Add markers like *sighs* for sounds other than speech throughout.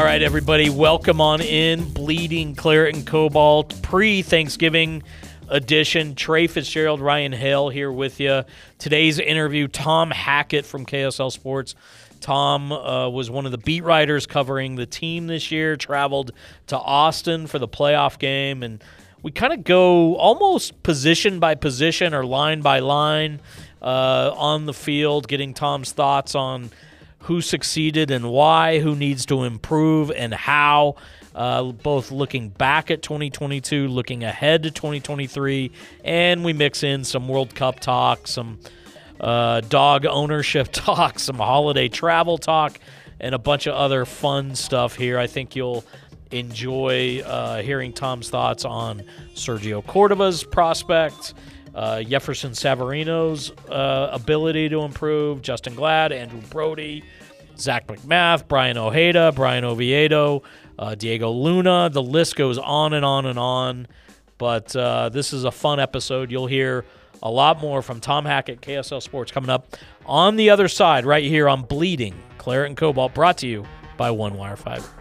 All right, everybody, welcome on in. Bleeding Claret and Cobalt pre Thanksgiving edition. Trey Fitzgerald, Ryan Hale here with you. Today's interview, Tom Hackett from KSL Sports. Tom uh, was one of the beat writers covering the team this year, traveled to Austin for the playoff game, and we kind of go almost position by position or line by line uh, on the field, getting Tom's thoughts on who succeeded and why, who needs to improve and how. Uh, both looking back at 2022, looking ahead to 2023, and we mix in some World Cup talk, some uh, dog ownership *laughs* talk, some holiday travel talk, and a bunch of other fun stuff here. I think you'll enjoy uh, hearing Tom's thoughts on Sergio Cordova's prospects, uh, Jefferson Savarino's uh, ability to improve, Justin Glad, Andrew Brody, Zach McMath, Brian Ojeda, Brian Oviedo, uh, Diego Luna. The list goes on and on and on. But uh, this is a fun episode. You'll hear a lot more from Tom Hackett, KSL Sports, coming up on the other side, right here on Bleeding, Claret and Cobalt, brought to you by One Wire Fiber.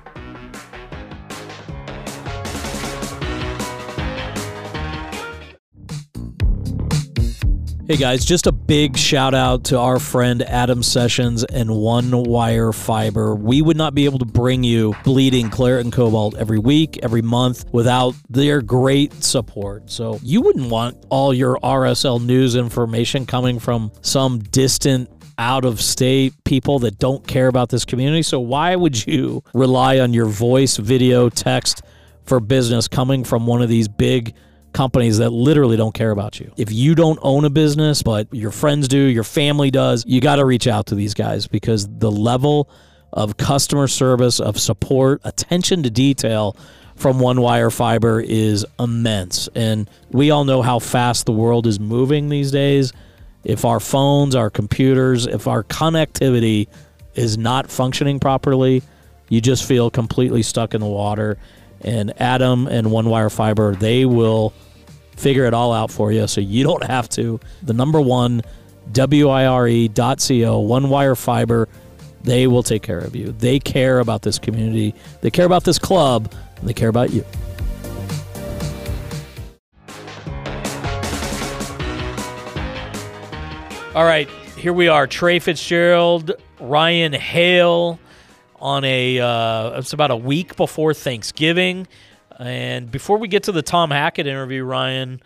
Hey guys, just a big shout out to our friend Adam Sessions and One Wire Fiber. We would not be able to bring you Bleeding Claret and Cobalt every week, every month without their great support. So you wouldn't want all your RSL news information coming from some distant out of state people that don't care about this community. So why would you rely on your voice, video, text for business coming from one of these big companies that literally don't care about you. If you don't own a business, but your friends do, your family does, you got to reach out to these guys because the level of customer service, of support, attention to detail from One Wire Fiber is immense. And we all know how fast the world is moving these days. If our phones, our computers, if our connectivity is not functioning properly, you just feel completely stuck in the water and Adam and One Wire Fiber, they will figure it all out for you so you don't have to. The number one, WIRE.co, One Wire Fiber, they will take care of you. They care about this community, they care about this club, and they care about you. All right, here we are. Trey Fitzgerald, Ryan Hale on a uh, it's about a week before Thanksgiving. And before we get to the Tom Hackett interview, Ryan,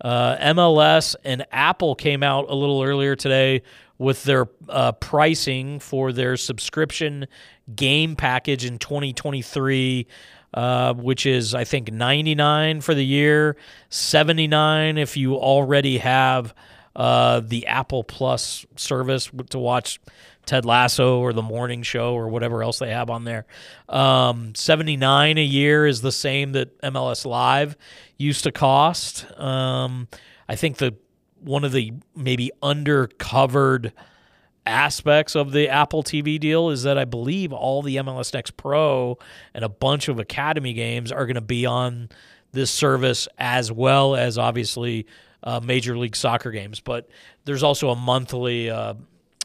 uh, MLS and Apple came out a little earlier today with their uh, pricing for their subscription game package in 2023. Uh, which is I think 99 for the year, 79 if you already have uh, the Apple Plus service to watch Ted Lasso or The Morning Show or whatever else they have on there. Um, 79 a year is the same that MLS Live used to cost. Um, I think the one of the maybe undercovered aspects of the Apple TV deal is that I believe all the MLS Next Pro and a bunch of Academy games are going to be on this service as well as obviously uh, Major League Soccer games. But there's also a monthly uh,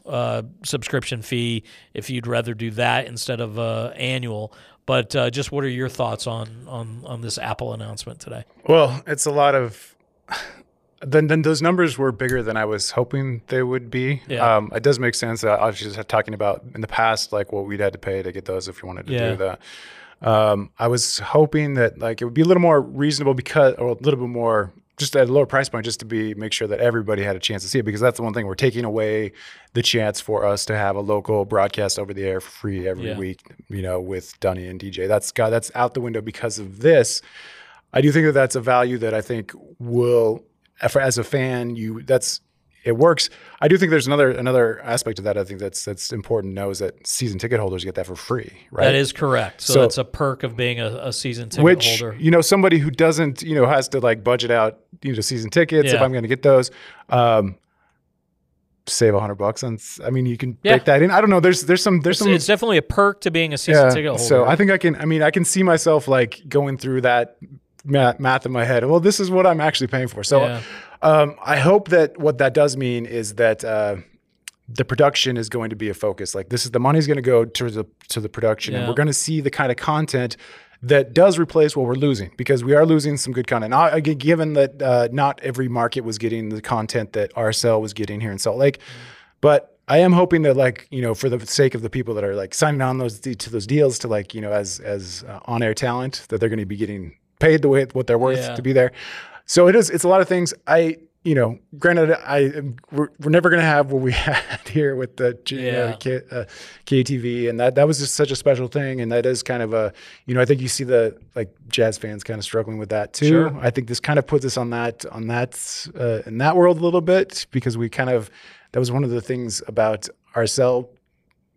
uh, subscription fee if you'd rather do that instead of uh, annual. But uh, just what are your thoughts on on on this Apple announcement today? Well, it's a lot of. Then, then those numbers were bigger than I was hoping they would be. Yeah. Um, it does make sense. Uh, I was just talking about in the past, like what we'd had to pay to get those if you wanted to yeah. do that. Um, I was hoping that like it would be a little more reasonable because, or a little bit more just at a lower price point just to be make sure that everybody had a chance to see it because that's the one thing we're taking away the chance for us to have a local broadcast over the air for free every yeah. week you know with Dunny and DJ that's got that's out the window because of this I do think that that's a value that I think will as a fan you that's it works. I do think there's another another aspect of that. I think that's that's important to know is that season ticket holders get that for free, right? That is correct. So, so that's a perk of being a, a season ticket which, holder. You know, somebody who doesn't, you know, has to like budget out, you know, season tickets yeah. if I'm going to get those. Um, save a hundred bucks on. I mean, you can yeah. break that in. I don't know. There's there's some there's it's, some. It's definitely a perk to being a season yeah, ticket holder. So I think I can. I mean, I can see myself like going through that math, math in my head. Well, this is what I'm actually paying for. So. Yeah um, I hope that what that does mean is that uh, the production is going to be a focus. Like this is the money's going to go to the to the production, yeah. and we're going to see the kind of content that does replace what we're losing because we are losing some good content. Now, again, given that uh, not every market was getting the content that RSL was getting here in Salt Lake, but I am hoping that like you know for the sake of the people that are like signing on those to those deals to like you know as as uh, on air talent that they're going to be getting paid the way what they're worth yeah. to be there. So it is it's a lot of things. I you know, granted, I we're, we're never going to have what we *laughs* had here with the yeah. K, uh, KTV, and that that was just such a special thing, and that is kind of a, you know, I think you see the like jazz fans kind of struggling with that too. Sure. I think this kind of puts us on that on that uh, in that world a little bit because we kind of that was one of the things about RSL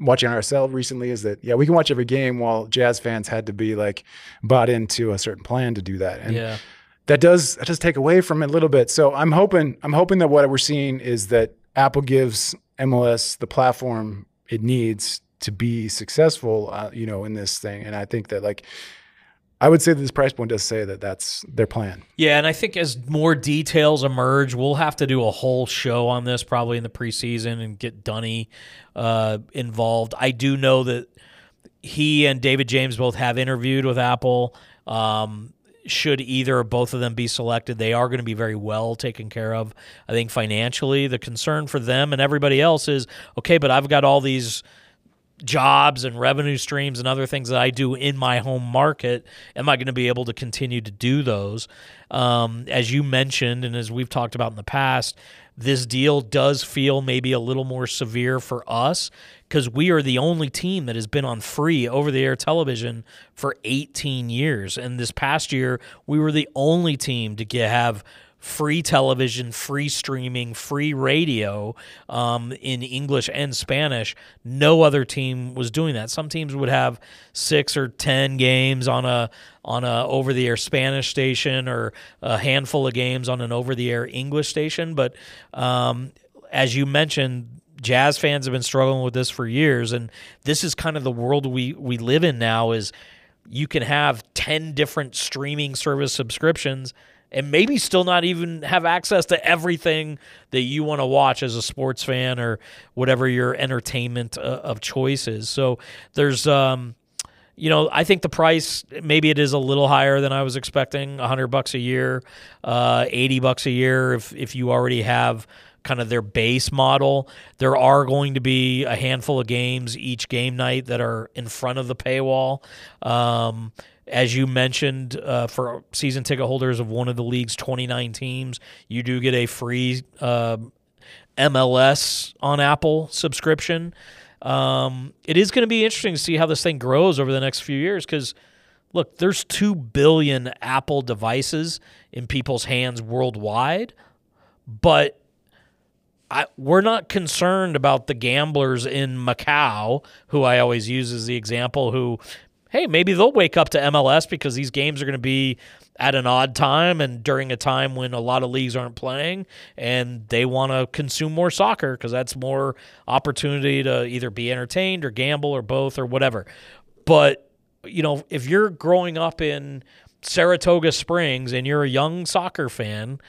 watching RSL recently is that yeah we can watch every game while jazz fans had to be like bought into a certain plan to do that and. Yeah that does that does take away from it a little bit. So I'm hoping I'm hoping that what we're seeing is that Apple gives MLS the platform it needs to be successful, uh, you know, in this thing. And I think that like I would say that this price point does say that that's their plan. Yeah, and I think as more details emerge, we'll have to do a whole show on this probably in the preseason and get Dunny uh, involved. I do know that he and David James both have interviewed with Apple. Um, should either or both of them be selected, they are going to be very well taken care of. I think financially, the concern for them and everybody else is okay, but I've got all these jobs and revenue streams and other things that I do in my home market. Am I going to be able to continue to do those? Um, as you mentioned, and as we've talked about in the past, this deal does feel maybe a little more severe for us because we are the only team that has been on free over the air television for 18 years. And this past year, we were the only team to get, have free television, free streaming, free radio um, in English and Spanish. No other team was doing that. Some teams would have six or ten games on a on a over the air Spanish station or a handful of games on an over the air English station. But um, as you mentioned, jazz fans have been struggling with this for years, and this is kind of the world we we live in now. Is you can have ten different streaming service subscriptions and maybe still not even have access to everything that you want to watch as a sports fan or whatever your entertainment uh, of choice is. So there's, um, you know, I think the price maybe it is a little higher than I was expecting. hundred bucks a year, uh, eighty bucks a year if if you already have kind of their base model. There are going to be a handful of games each game night that are in front of the paywall. Um, as you mentioned, uh, for season ticket holders of one of the league's 29 teams, you do get a free uh, um, MLS on Apple subscription. Um, it is going to be interesting to see how this thing grows over the next few years because, look, there's 2 billion Apple devices in people's hands worldwide, but I, we're not concerned about the gamblers in Macau, who I always use as the example, who hey, maybe they'll wake up to MLS because these games are going to be at an odd time and during a time when a lot of leagues aren't playing and they want to consume more soccer because that's more opportunity to either be entertained or gamble or both or whatever. But, you know, if you're growing up in Saratoga Springs and you're a young soccer fan,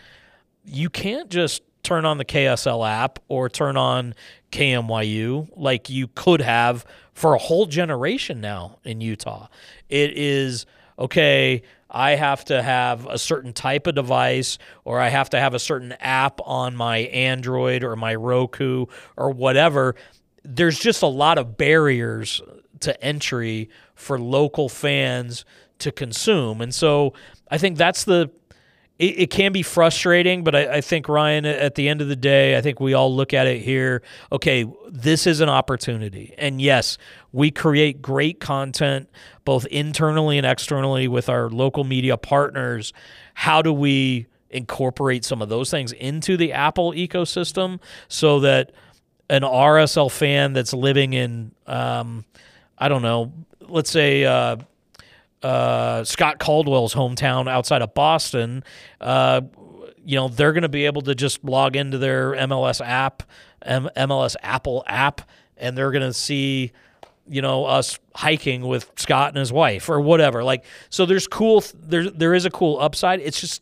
you can't just turn on the KSL app or turn on KMYU like you could have for a whole generation now in Utah. It is okay, I have to have a certain type of device or I have to have a certain app on my Android or my Roku or whatever. There's just a lot of barriers to entry for local fans to consume. And so I think that's the it, it, can be frustrating, but I, I, think Ryan, at the end of the day, I think we all look at it here. Okay, this is an opportunity, and yes, we create great content both internally and externally with our local media partners. How do we incorporate some of those things into the Apple ecosystem so that an RSL fan that's living in, um, I don't know, let's say. Uh, uh, Scott Caldwell's hometown outside of Boston, uh, you know, they're going to be able to just log into their MLS app, M- MLS Apple app, and they're going to see, you know, us hiking with Scott and his wife or whatever. Like, so there's cool, there there is a cool upside. It's just,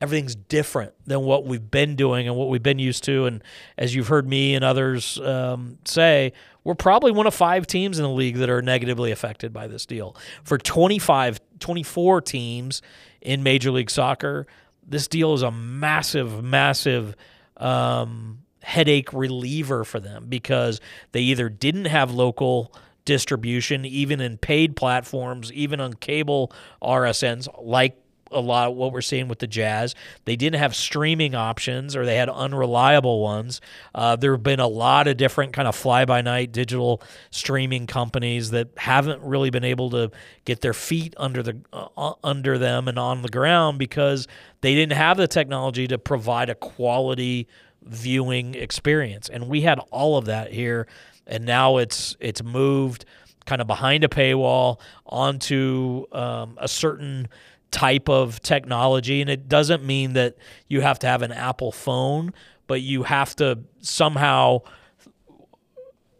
everything's different than what we've been doing and what we've been used to. And as you've heard me and others um, say, we're probably one of five teams in the league that are negatively affected by this deal. For 25, 24 teams in Major League Soccer, this deal is a massive, massive um, headache reliever for them because they either didn't have local distribution, even in paid platforms, even on cable RSNs, like a lot of what we're seeing with the Jazz. They didn't have streaming options or they had unreliable ones. Uh, there have been a lot of different kind of fly by night digital streaming companies that haven't really been able to get their feet under the uh, under them and on the ground because they didn't have the technology to provide a quality viewing experience. And we had all of that here and now it's it's moved kind of behind a paywall onto um, a certain type of technology and it doesn't mean that you have to have an apple phone but you have to somehow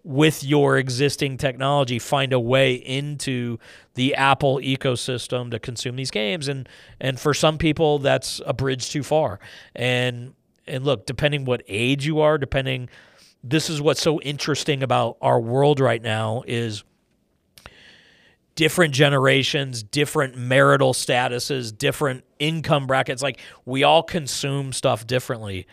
with your existing technology find a way into the apple ecosystem to consume these games. And and for some people that's a bridge too far. And and look depending what age you are depending this is what's so interesting about our world right now is different generations, different marital statuses, different income brackets. Like we all consume stuff differently.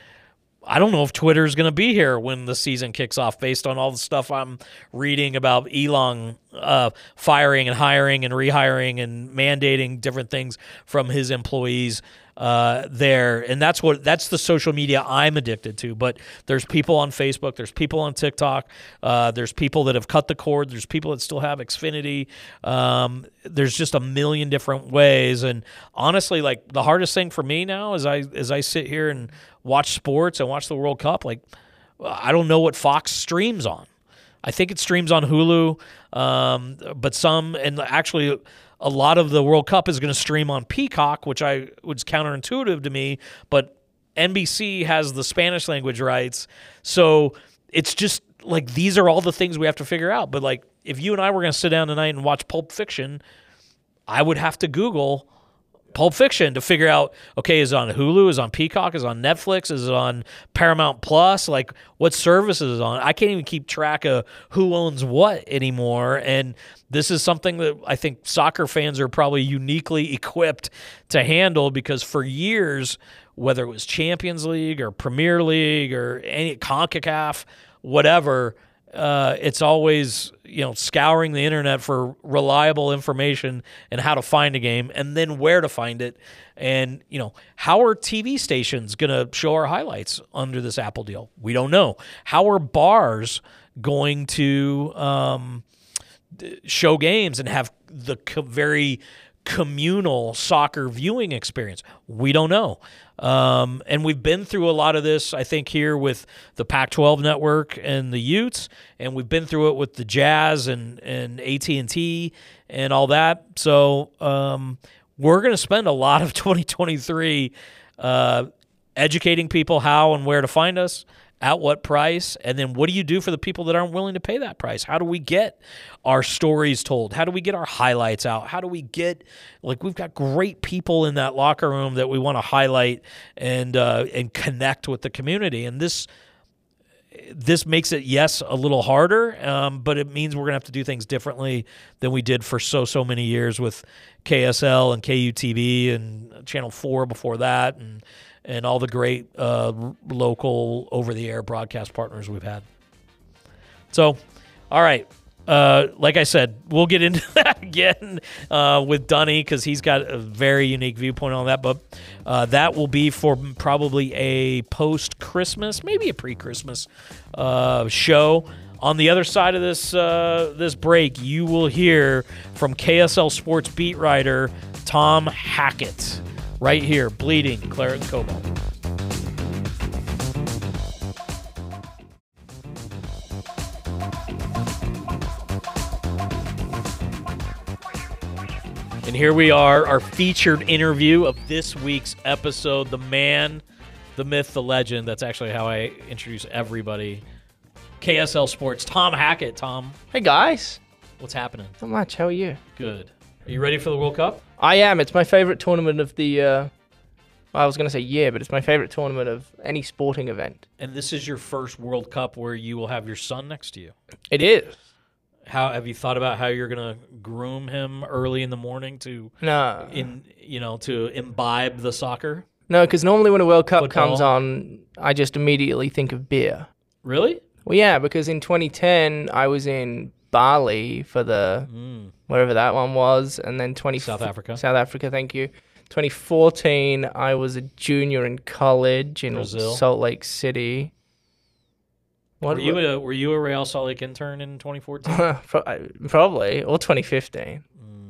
I don't know if Twitter is going to be here when the season kicks off based on all the stuff I'm reading about Elon uh, firing and hiring and rehiring and mandating different things from his employees uh, there, and that's what that's the social media I'm addicted to. But there's people on Facebook, there's people on TikTok, uh, there's people that have cut the cord, there's people that still have Xfinity. Um, there's just a million different ways, and honestly, like the hardest thing for me now is I as I sit here and watch sports and watch the World Cup, like I don't know what Fox streams on. I think it streams on Hulu, um, but some and actually a lot of the World Cup is going to stream on Peacock, which I was counterintuitive to me, but NBC has the Spanish language rights. So it's just like these are all the things we have to figure out. But like if you and I were going to sit down tonight and watch Pulp Fiction, I would have to Google Pulp Fiction to figure out okay, is it on Hulu, is it on Peacock, is on Netflix, is it on Paramount Plus? Like what services is on? I can't even keep track of who owns what anymore. And this is something that I think soccer fans are probably uniquely equipped to handle because for years, whether it was Champions League or Premier League or any CONCACAF, whatever, uh, it's always you know scouring the internet for reliable information and how to find a game and then where to find it. And you know how are tv stations going to show our highlights under this apple deal? We don't know. How are bars going to um, show games and have the very communal soccer viewing experience. We don't know. Um, and we've been through a lot of this, I think, here with the Pac-12 network and the Utes, and we've been through it with the Jazz and and AT&T and all that. So um, we're going to spend a lot of *laughs* 2023 uh, educating people how and where to find us at what price? And then what do you do for the people that aren't willing to pay that price? How do we get our stories told? How do we get our highlights out? How do we get like we've got great people in that locker room that we want to highlight and uh, and connect with the community. And this this makes it yes a little harder um, but it means we're gonna have to do things differently than we did for so so many years with ksl and kutv and channel 4 before that and and all the great uh, local over the air broadcast partners we've had. So, all right. Uh, like I said, we'll get into *laughs* that again uh, with Dunny because he's got a very unique viewpoint on that. But uh, that will be for probably a post Christmas, maybe a pre Christmas uh, show. On the other side of this uh, this break, you will hear from KSL Sports beat writer Tom Hackett right here, bleeding claret and cobalt. And here we are, our featured interview of this week's episode. The man, the myth, the legend. That's actually how I introduce everybody. KSL Sports, Tom Hackett. Tom. Hey, guys. What's happening? Not much. How are you? Good. Are you ready for the World Cup? I am. It's my favorite tournament of the uh, I was going to say year, but it's my favorite tournament of any sporting event. And this is your first World Cup where you will have your son next to you. It is. How have you thought about how you're going to groom him early in the morning to No. in you know to imbibe the soccer? No, because normally when a World Cup comes on, I just immediately think of beer. Really? Well, yeah, because in 2010 I was in Bali for the wherever that one was, and then 20 Mm. South Africa. South Africa, thank you. 2014, I was a junior in college in Brazil. Salt Lake City. What Were you a were you a Real Salt Lake intern in 2014? *laughs* Probably or 2015.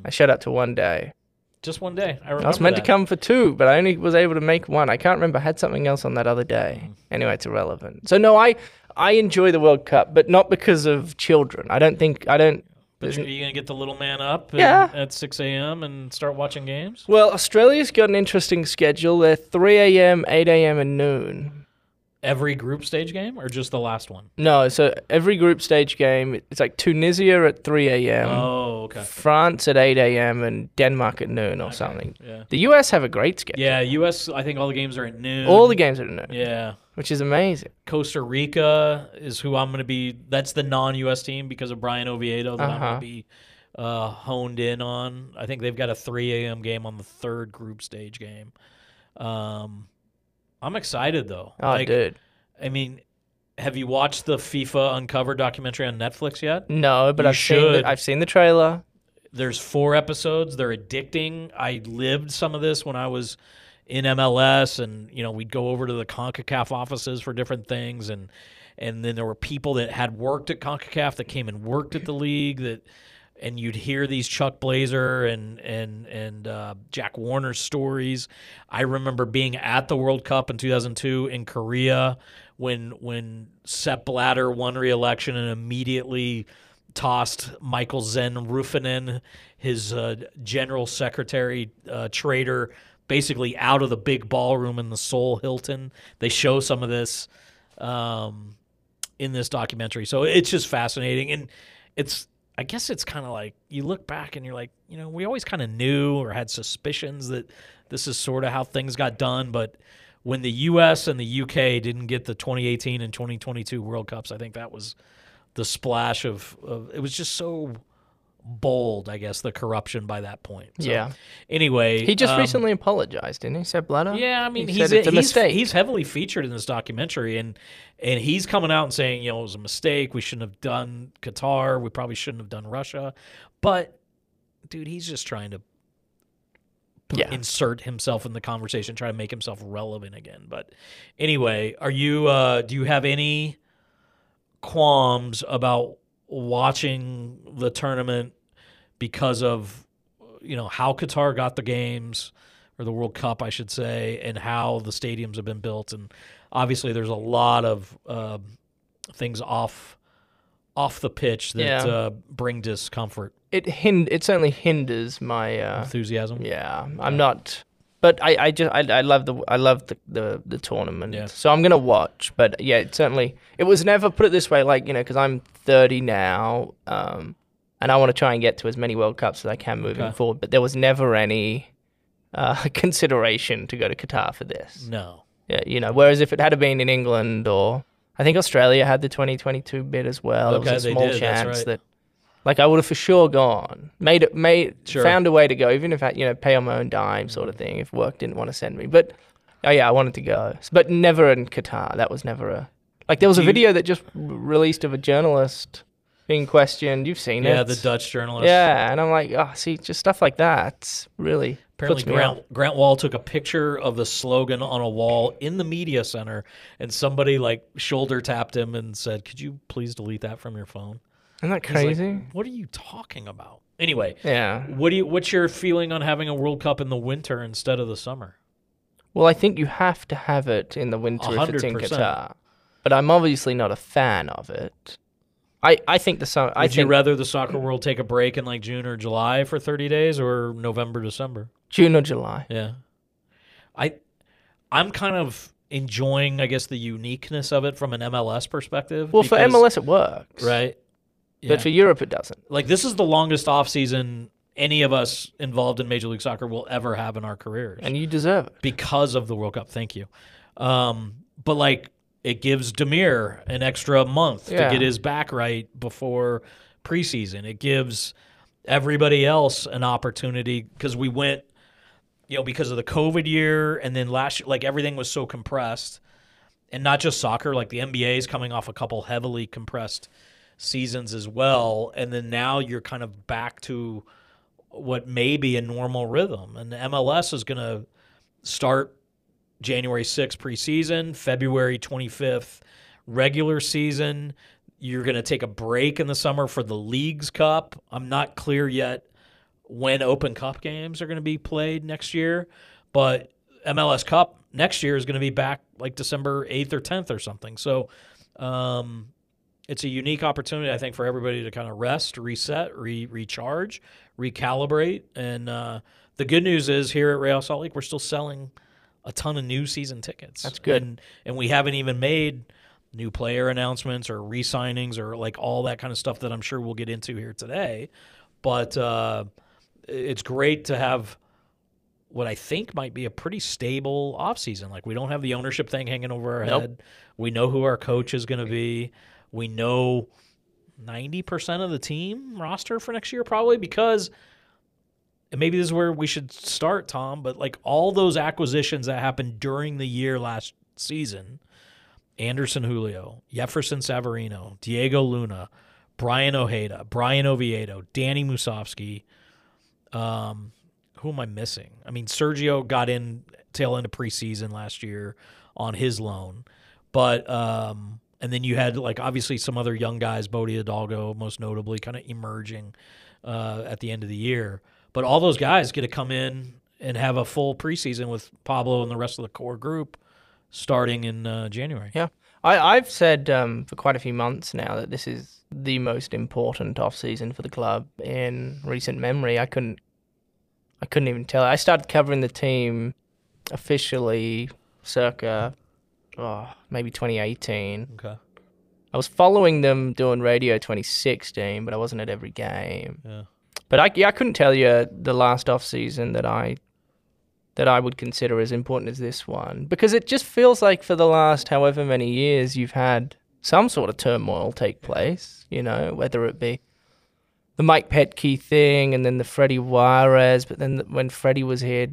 I showed up to one day. Just one day. I remember. I was meant that. to come for two, but I only was able to make one. I can't remember. I had something else on that other day. Anyway, it's irrelevant. So no, I I enjoy the World Cup, but not because of children. I don't think I don't. Are you gonna get the little man up Yeah. at 6 a.m. and start watching games? Well, Australia's got an interesting schedule. They're 3 a.m., 8 a.m., and noon. Every group stage game or just the last one? No, so every group stage game, it's like Tunisia at 3 a.m., Oh, okay. France at 8 a.m., and Denmark at noon or something. Yeah. The US have a great schedule. Yeah, U.S. I think all the games are at noon. All the games are at noon, Yeah. which is amazing. Costa Rica is who I'm going to be. That's the non-U.S. team because of Brian Oviedo that I'm Uh-huh. going to be uh, honed in on. I think they've got a 3 a.m. game on the third group stage game. Um, I'm excited though. Oh, Like, dude. I mean, have you watched the FIFA Uncovered documentary on Netflix yet? No, but You I've seen should. the, I've seen the trailer. There's four episodes. They're addicting. I lived some of this when I was in MLS, and you know we'd go over to the Concacaf offices for different things, and and then there were people that had worked at Concacaf that came and worked at the league that. And you'd hear these Chuck Blazer and and and uh, Jack Warner stories. I remember being at the World Cup in 2002 in Korea when when Sepp Blatter won re-election and immediately tossed Michael Zen Ruffinen, his uh, general secretary, uh, trader, basically out of the big ballroom in the Seoul Hilton. They show some of this um, in this documentary, so it's just fascinating, and it's. I guess it's kind of like you look back and you're like, you know, we always kind of knew or had suspicions that this is sort of how things got done, but when the U.S. and the U.K. didn't get the 2018 and 2022 World Cups, I think that was the splash of, of it was just so bold, I guess, the corruption by that point. So, Yeah. Anyway, He just um, recently apologized, didn't he, Sepp Blatter? Yeah, I mean, he he's said a he's, mistake. he's heavily featured in this documentary, and and he's coming out and saying, you know, it was a mistake. We shouldn't have done Qatar. We probably shouldn't have done Russia. But, dude, he's just trying to yeah. insert himself in the conversation, try to make himself relevant again. But anyway, are you? Uh, do you have any qualms about watching the tournament because of you know how Qatar got the games or the World Cup, I should say, and how the stadiums have been built, and obviously there's a lot of uh, things off off the pitch that Yeah. uh, bring discomfort, It hind- it certainly hinders my uh, enthusiasm. Yeah, I'm not. But I, I just I, I love the I love the, the the tournament. Yeah. So I'm gonna watch. But yeah, it certainly it was never put it this way. Like you know, because I'm 30 now, um, and I want to try and get to as many World Cups as I can moving Okay. forward. But there was never any uh, *laughs* consideration to go to Qatar for this. No. Yeah, you know. Whereas if it had been in England or I think Australia had the 2022 bid as well. Okay, there was a small did, chance right. that, like, I would have for sure gone, made it, made, Sure. found a way to go, even if I, you know, pay on my own dime, sort of thing. If work didn't want to send me, but oh yeah, I wanted to go, but never in Qatar. That was never a like. There was Do a you- video that just released of a journalist being questioned. You've seen Yeah, it, yeah, the Dutch journalist. Yeah, and I'm like, oh, see, just stuff like that really Apparently, puts me. Grant, Grant Wahl took a picture of the slogan on a wall in the media center, and somebody like shoulder tapped him and said, "Could you please delete that from your phone?" Isn't that He's like, crazy? what are you talking about? Anyway, yeah. what do you? What's your feeling on having a World Cup in the winter instead of the summer? Well, I think you have to have it in the winter if it's in Qatar. But I'm obviously not a fan of it. I, I think the summer. I Would you rather the soccer world take a break in like June or July for thirty days, or November, December? June or July. Yeah, I, I'm kind of enjoying, I guess, the uniqueness of it from an MLS perspective. Well, for MLS it works, right? Yeah. But for Europe it doesn't. like this is the longest off season any of us involved in Major League Soccer will ever have in our careers. And you deserve it. Because of the World Cup. Thank you. Um, but like it gives Damir an extra month yeah. to get his back right before preseason. It gives everybody else an opportunity because we went, you know, because of the COVID year and then last year, like everything was so compressed. And not just soccer, like the NBA is coming off a couple heavily compressed seasons as well. And then now you're kind of back to what may be a normal rhythm. And the MLS is going to start January 6th preseason, February 25th regular season. You're going to take a break in the summer for the Leagues Cup. I'm not clear yet when Open Cup games are going to be played next year, but MLS Cup next year is going to be back like December 8th or 10th or something. So um, it's a unique opportunity, I think, for everybody to kind of rest, reset, re- recharge, recalibrate. And uh, the good news is here at Real Salt Lake, we're still selling a ton of new season tickets. That's good. And, and we haven't even made new player announcements or re-signings or like all that kind of stuff that I'm sure we'll get into here today. But uh, it's great to have what I think might be a pretty stable offseason. Like we don't have the ownership thing hanging over our nope. head. We know who our coach is going to be. We know 90% of the team roster for next year, probably because, maybe this is where we should start, Tom, but like all those acquisitions that happened during the year last season Anderson Julio, Jefferson Savarino, Diego Luna, Brian Ojeda, Brian Oviedo, Danny Musovski. Um, who am I missing? I mean, Sergio got in tail end of preseason last year on his loan, but um, and then you had like obviously some other young guys, Bode Hidalgo most notably, kind of emerging uh, at the end of the year. But all those guys get to come in and have a full preseason with Pablo and the rest of the core group starting in uh, January. Yeah, I, have said um, for quite a few months now that this is the most important off season for the club in recent memory. I couldn't, I couldn't even tell. I started covering the team officially circa oh, maybe 2018. Okay. I was following them doing radio 2016, but I wasn't at every game. Yeah. But I, yeah, I couldn't tell you the last off season that I that I would consider as important as this one because it just feels like for the last however many years you've had some sort of turmoil take place. You know, whether it be the Mike Petke thing and then the Freddy Juarez, but then when Freddy was here,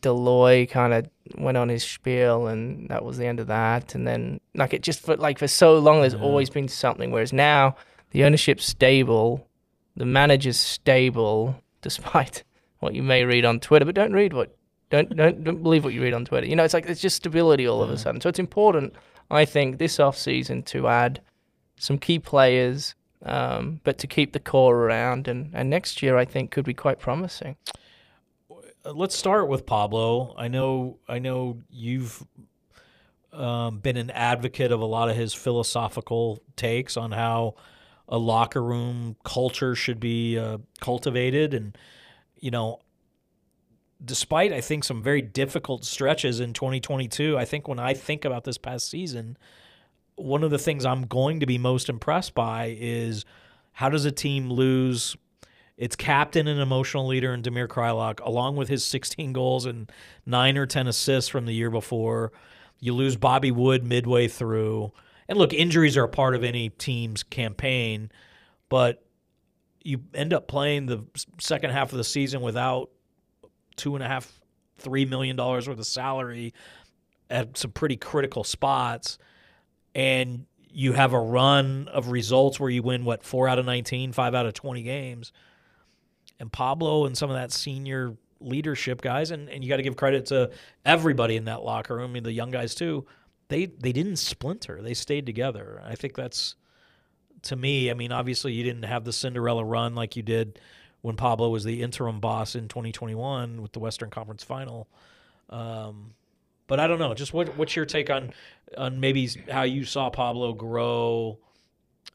Dell Loy kind of went on his spiel and that was the end of that. And then like it just for like for so long, there's yeah. always been something. Whereas now the ownership's stable, the manager's stable, *laughs* despite what you may read on Twitter. But don't read what don't don't don't believe what you read on Twitter. You know, it's like it's just stability all yeah. of a sudden. So it's important, I think, this off season to add some key players um, but to keep the core around. And, and next year, I think, could be quite promising. Let's start with Pablo. I know I know you've um, been an advocate of a lot of his philosophical takes on how a locker room culture should be uh, cultivated, and you know, despite I think some very difficult stretches in 2022, I think when I think about this past season, one of the things I'm going to be most impressed by is how does a team lose its captain and emotional leader in Damir Kreilach, along with his *laughs* 16 goals and nine or 10 assists from the year before. You lose Bobby Wood midway through. And look, injuries are a part of any team's campaign, but you end up playing the second half of the season without two and a half, three million dollars worth of salary at some pretty critical spots and you have a run of results where you win what four out of 19 five out of 20 games. And pablo and some of that senior leadership guys and, and you got to give credit to everybody in that locker room I mean, the young guys too they they didn't splinter they stayed together. I think that's to me i mean obviously you didn't have the cinderella run like you did when pablo was the interim boss in 2021 with the western conference final. Um, but I don't know. Just what what's your take on on maybe how you saw Pablo grow,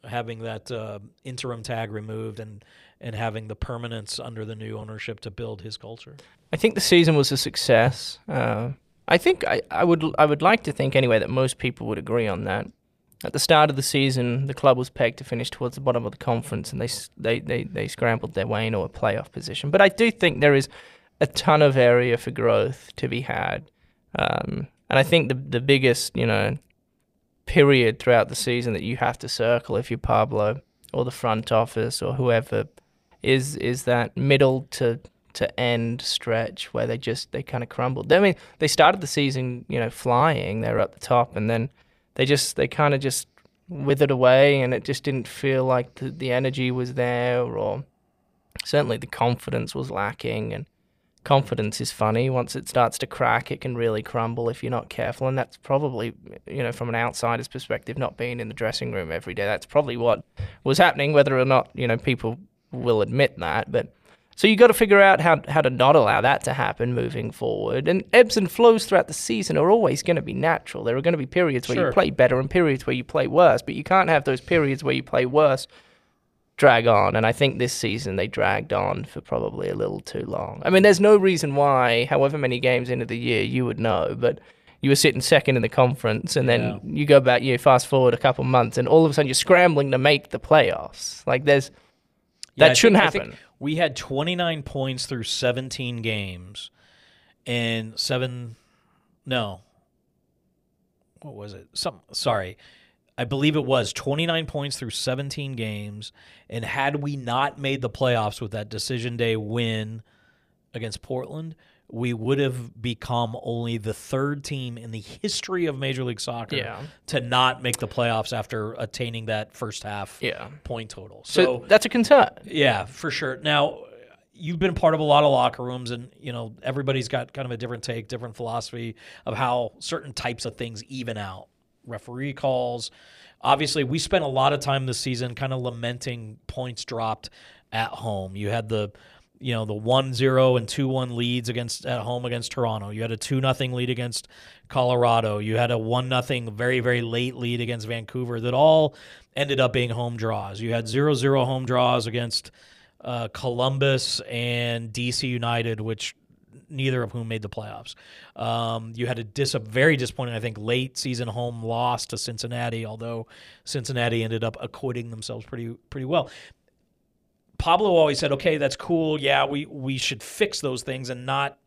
having that uh, interim tag removed and and having the permanence under the new ownership to build his culture. I think the season was a success. Uh, I think I, I would I would like to think anyway that most people would agree on that. at the start of the season, the club was pegged to finish towards the bottom of the conference, and they they they, they scrambled their way into a playoff position. But I do think there is a ton of area for growth to be had, um, and I think the the biggest you know period throughout the season that you have to circle if you're Pablo or the front office or whoever is is that middle to to end stretch where they just they kind of crumbled. I mean, they started the season, you know, flying. They were at the top, and then they just they kind of just withered away, and it just didn't feel like the, the energy was there, or certainly the confidence was lacking. And confidence is funny. Once it starts to crack, it can really crumble if you're not careful. And that's probably, you know, from an outsider's perspective, not being in the dressing room every day, that's probably what was happening. Whether or not you know people will admit that, but so you've got to figure out how how to not allow that to happen moving forward. And ebbs and flows throughout the season are always going to be natural. There are going to be periods where Sure. you play better and periods where you play worse, but you can't have those periods where you play worse drag on. And I think this season they dragged on for probably a little too long. I mean, there's no reason why, however many games into the year, you would know, but you were sitting second in the conference, and then Yeah. you go back, you fast forward a couple months, and all of a sudden you're scrambling to make the playoffs. Like there's Yeah, that I shouldn't think- happen. we had 29 points through 17 games, and seven. No. What was it? Some. Sorry, I believe it was 29 points through 17 games, and had we not made the playoffs with that decision day win against Portland. We would have become only the third team in the history of Major League Soccer Yeah. to not make the playoffs after attaining that first half Yeah. point total. So, so that's a concern. yeah, for sure. Now, you've been part of a lot of locker rooms, and you know everybody's got kind of a different take, different philosophy of how certain types of things even out. Referee calls. Obviously, we spent a lot of time this season kind of lamenting points dropped at home. You had the you know the 1-0 and 2-1 leads against at home against Toronto. You had a 2 nothing lead against Colorado. You had a 1 nothing very very late lead against Vancouver that all ended up being home draws. You had 0-0 home draws against uh, Columbus and DC United, which neither of whom made the playoffs. Um, you had a dis- very disappointing, I think, late season home loss to Cincinnati, although Cincinnati ended up acquitting themselves pretty pretty well. Pablo always said, "Okay, that's cool. Yeah, we we should fix those things and not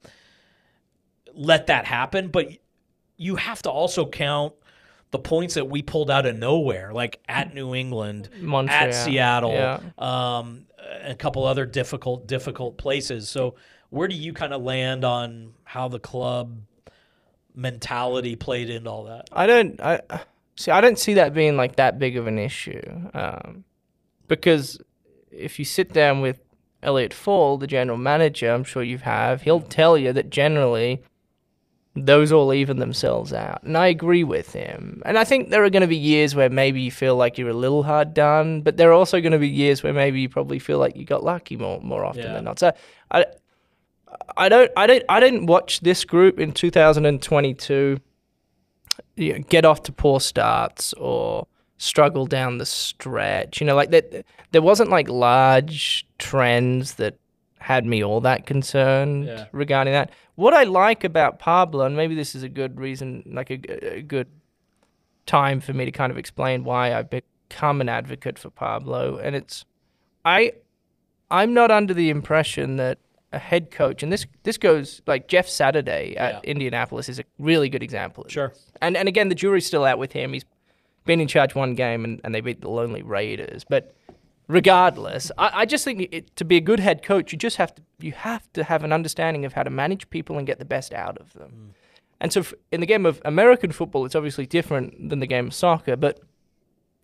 let that happen." But you have to also count the points that we pulled out of nowhere, like at New England, Montreal, at Seattle, yeah. um, a couple other difficult difficult places. So, where do you kind of land on how the club mentality played into all that? I don't. I see. I don't see that being like that big of an issue, um, because if you sit down with Elliot Fall, the general manager, I'm sure you have, he'll tell you that generally those all even themselves out, and I agree with him. And I think there are going to be years where maybe you feel like you're a little hard done, but there are also going to be years where maybe you probably feel like you got lucky more more often Yeah. than not. So I. I don't. I don't. I didn't watch this group in 2022 you know, get off to poor starts or struggle down the stretch. You know, like that. There wasn't like large trends that had me all that concerned Yeah. regarding that. What I like about Pablo, and maybe this is a good reason, like a, a good time for me to kind of explain why I've become an advocate for Pablo, and it's I I'm not under the impression that a head coach, and this this goes like Jeff Saturday at Yeah. Indianapolis is a really good example. Of Sure. this. And and again, the jury's still out with him. He's been in charge one game, and, and they beat the Lonely Raiders. But regardless, I, I just think it, to be a good head coach, you just have to you have to have an understanding of how to manage people and get the best out of them. Mm. And so, f- in the game of American football, it's obviously different than the game of soccer, but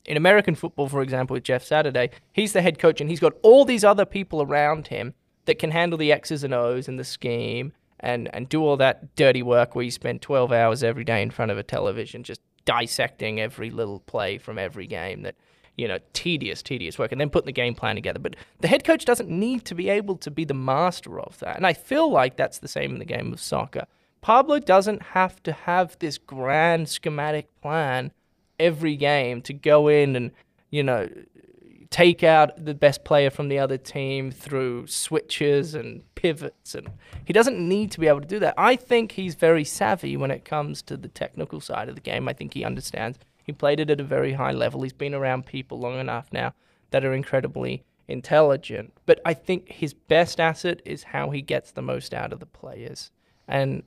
in American football, for example, with Jeff Saturday, he's the head coach and he's got all these other people around him that can handle the X's and O's and the scheme and, and do all that dirty work where you spend 12 hours every day in front of a television just dissecting every little play from every game that, you know, tedious, tedious work and then putting the game plan together. But the head coach doesn't need to be able to be the master of that. And I feel like that's the same in the game of soccer. Pablo doesn't have to have this grand schematic plan every game to go in and you know take out the best player from the other team through switches and pivots and he doesn't need to be able to do that. I think he's very savvy when it comes to the technical side of the game. I think he understands He played it at a very high level. He's been around people long enough now that are incredibly intelligent. But I think his best asset is how he gets the most out of the players. And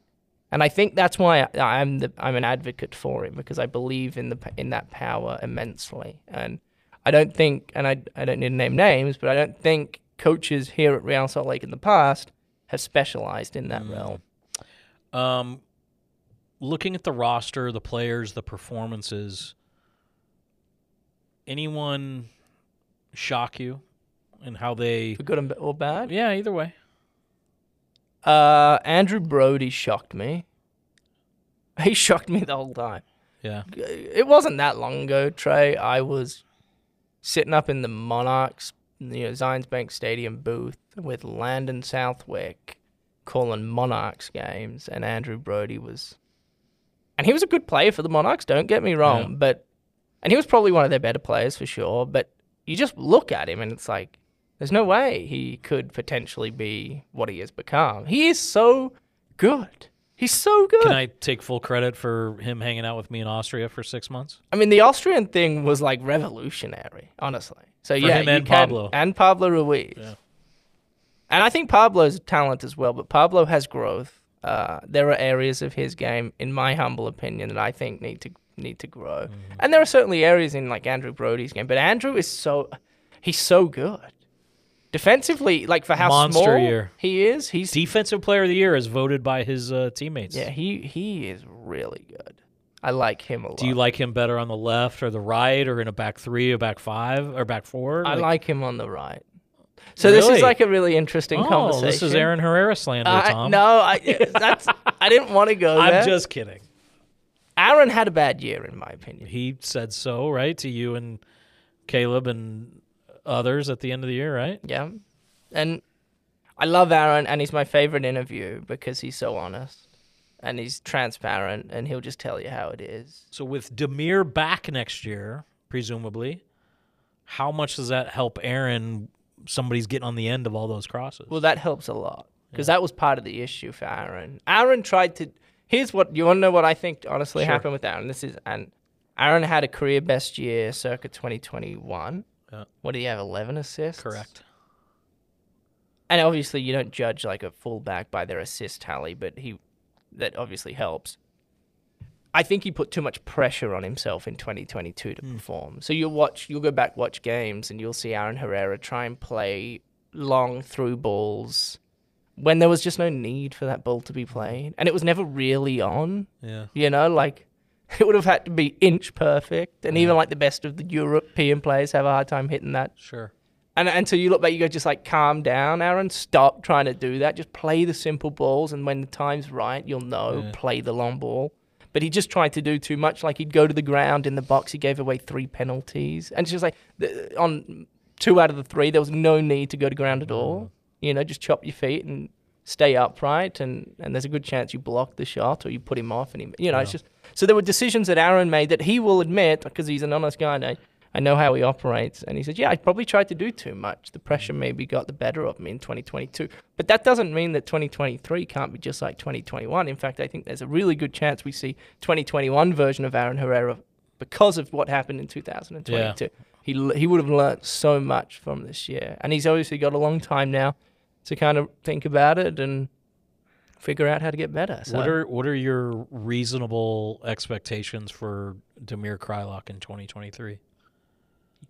and I think that's why I, am the, I'm an advocate for him because I believe in the in that power immensely. And I don't think, and I I don't need to name names, but I don't think coaches here at Real Salt Lake in the past have specialized in that mm. realm. Um, looking at the roster, the players, the performances, anyone shock you in how they for good or bad? Yeah, either way. Uh, Andrew Brody shocked me. *laughs* He shocked me the whole time. Yeah. It wasn't that long ago, Trey. I was sitting up in the Monarchs, you know, Zions Bank Stadium booth with Landon Southwick calling Monarchs games, and Andrew Brody was, and he was a good player for the Monarchs. Don't get me wrong, yeah. but and he was probably one of their better players for sure. But you just look at him, and it's like there's no way he could potentially be what he has become. He is so good. He's so good. Can I take full credit for him hanging out with me in Austria for six months? I mean, the Austrian thing was like revolutionary, honestly. So for yeah, him and can, Pablo and Pablo Ruiz. Yeah. And I think Pablo's talent as well, but Pablo has growth. Uh, there are areas of his game, in my humble opinion, that I think need to need to grow. Mm-hmm. And there are certainly areas in like Andrew Brody's game, but Andrew is so he's so good. Defensively, like for how Monster small year. he is, he's defensive player of the year as voted by his uh, teammates. Yeah, he he is really good. I like him a lot. Do you like him better on the left or the right, or in a back three, or back five, or back four? I like, like him on the right. So really? this is like a really interesting oh, conversation. This is Aaron Herrera slander, uh, Tom. No, I *laughs* that's I didn't want to go. I'm there. just kidding. Aaron had a bad year, in my opinion. He said so, right, to you and Caleb and others at the end of the year, right? Yeah. And I love Aaron, and he's my favorite interview because he's so honest and he's transparent, and he'll just tell you how it is. So with Damir back next year, presumably, how much does that help Aaron? Somebody's getting on the end of all those crosses. Well, that helps a lot because yeah. that was part of the issue for Aaron. Aaron tried to. Here's what you want to know. What I think honestly sure. happened with Aaron. This is and Aaron had a career best year, circa 2021. Yeah. What did he have? 11 assists. Correct and obviously you don't judge like a fullback by their assist tally, but he that obviously helps. I think he put too much pressure on himself in 2022 to mm. perform. So you'll watch, you'll go back watch games, and you'll see Aaron Herrera try and play long through balls when there was just no need for that ball to be played, and it was never really on. Yeah, you know, like *laughs* it would have had to be inch perfect, and yeah. even like the best of the European players have a hard time hitting that. Sure. And until you look back, you go just like calm down, Aaron. Stop trying to do that. Just play the simple balls, and when the time's right, you'll know. Yeah. Play the long ball. But he just tried to do too much. Like he'd go to the ground in the box. He gave away three penalties, and it's just like on two out of the three, there was no need to go to ground at all. Mm. You know, just chop your feet and stay upright, and, and there's a good chance you block the shot or you put him off, and he, you know, yeah. it's just so there were decisions that Aaron made that he will admit because he's an honest guy. Now, I know how he operates. And he said, Yeah, I probably tried to do too much. The pressure maybe got the better of me in 2022. But that doesn't mean that 2023 can't be just like 2021. In fact, I think there's a really good chance we see 2021 version of Aaron Herrera because of what happened in 2022. Yeah. He, he would have learned so much from this year. And he's obviously got a long time now to kind of think about it and figure out how to get better. So. What are what are your reasonable expectations for Damir Kreilach in 2023?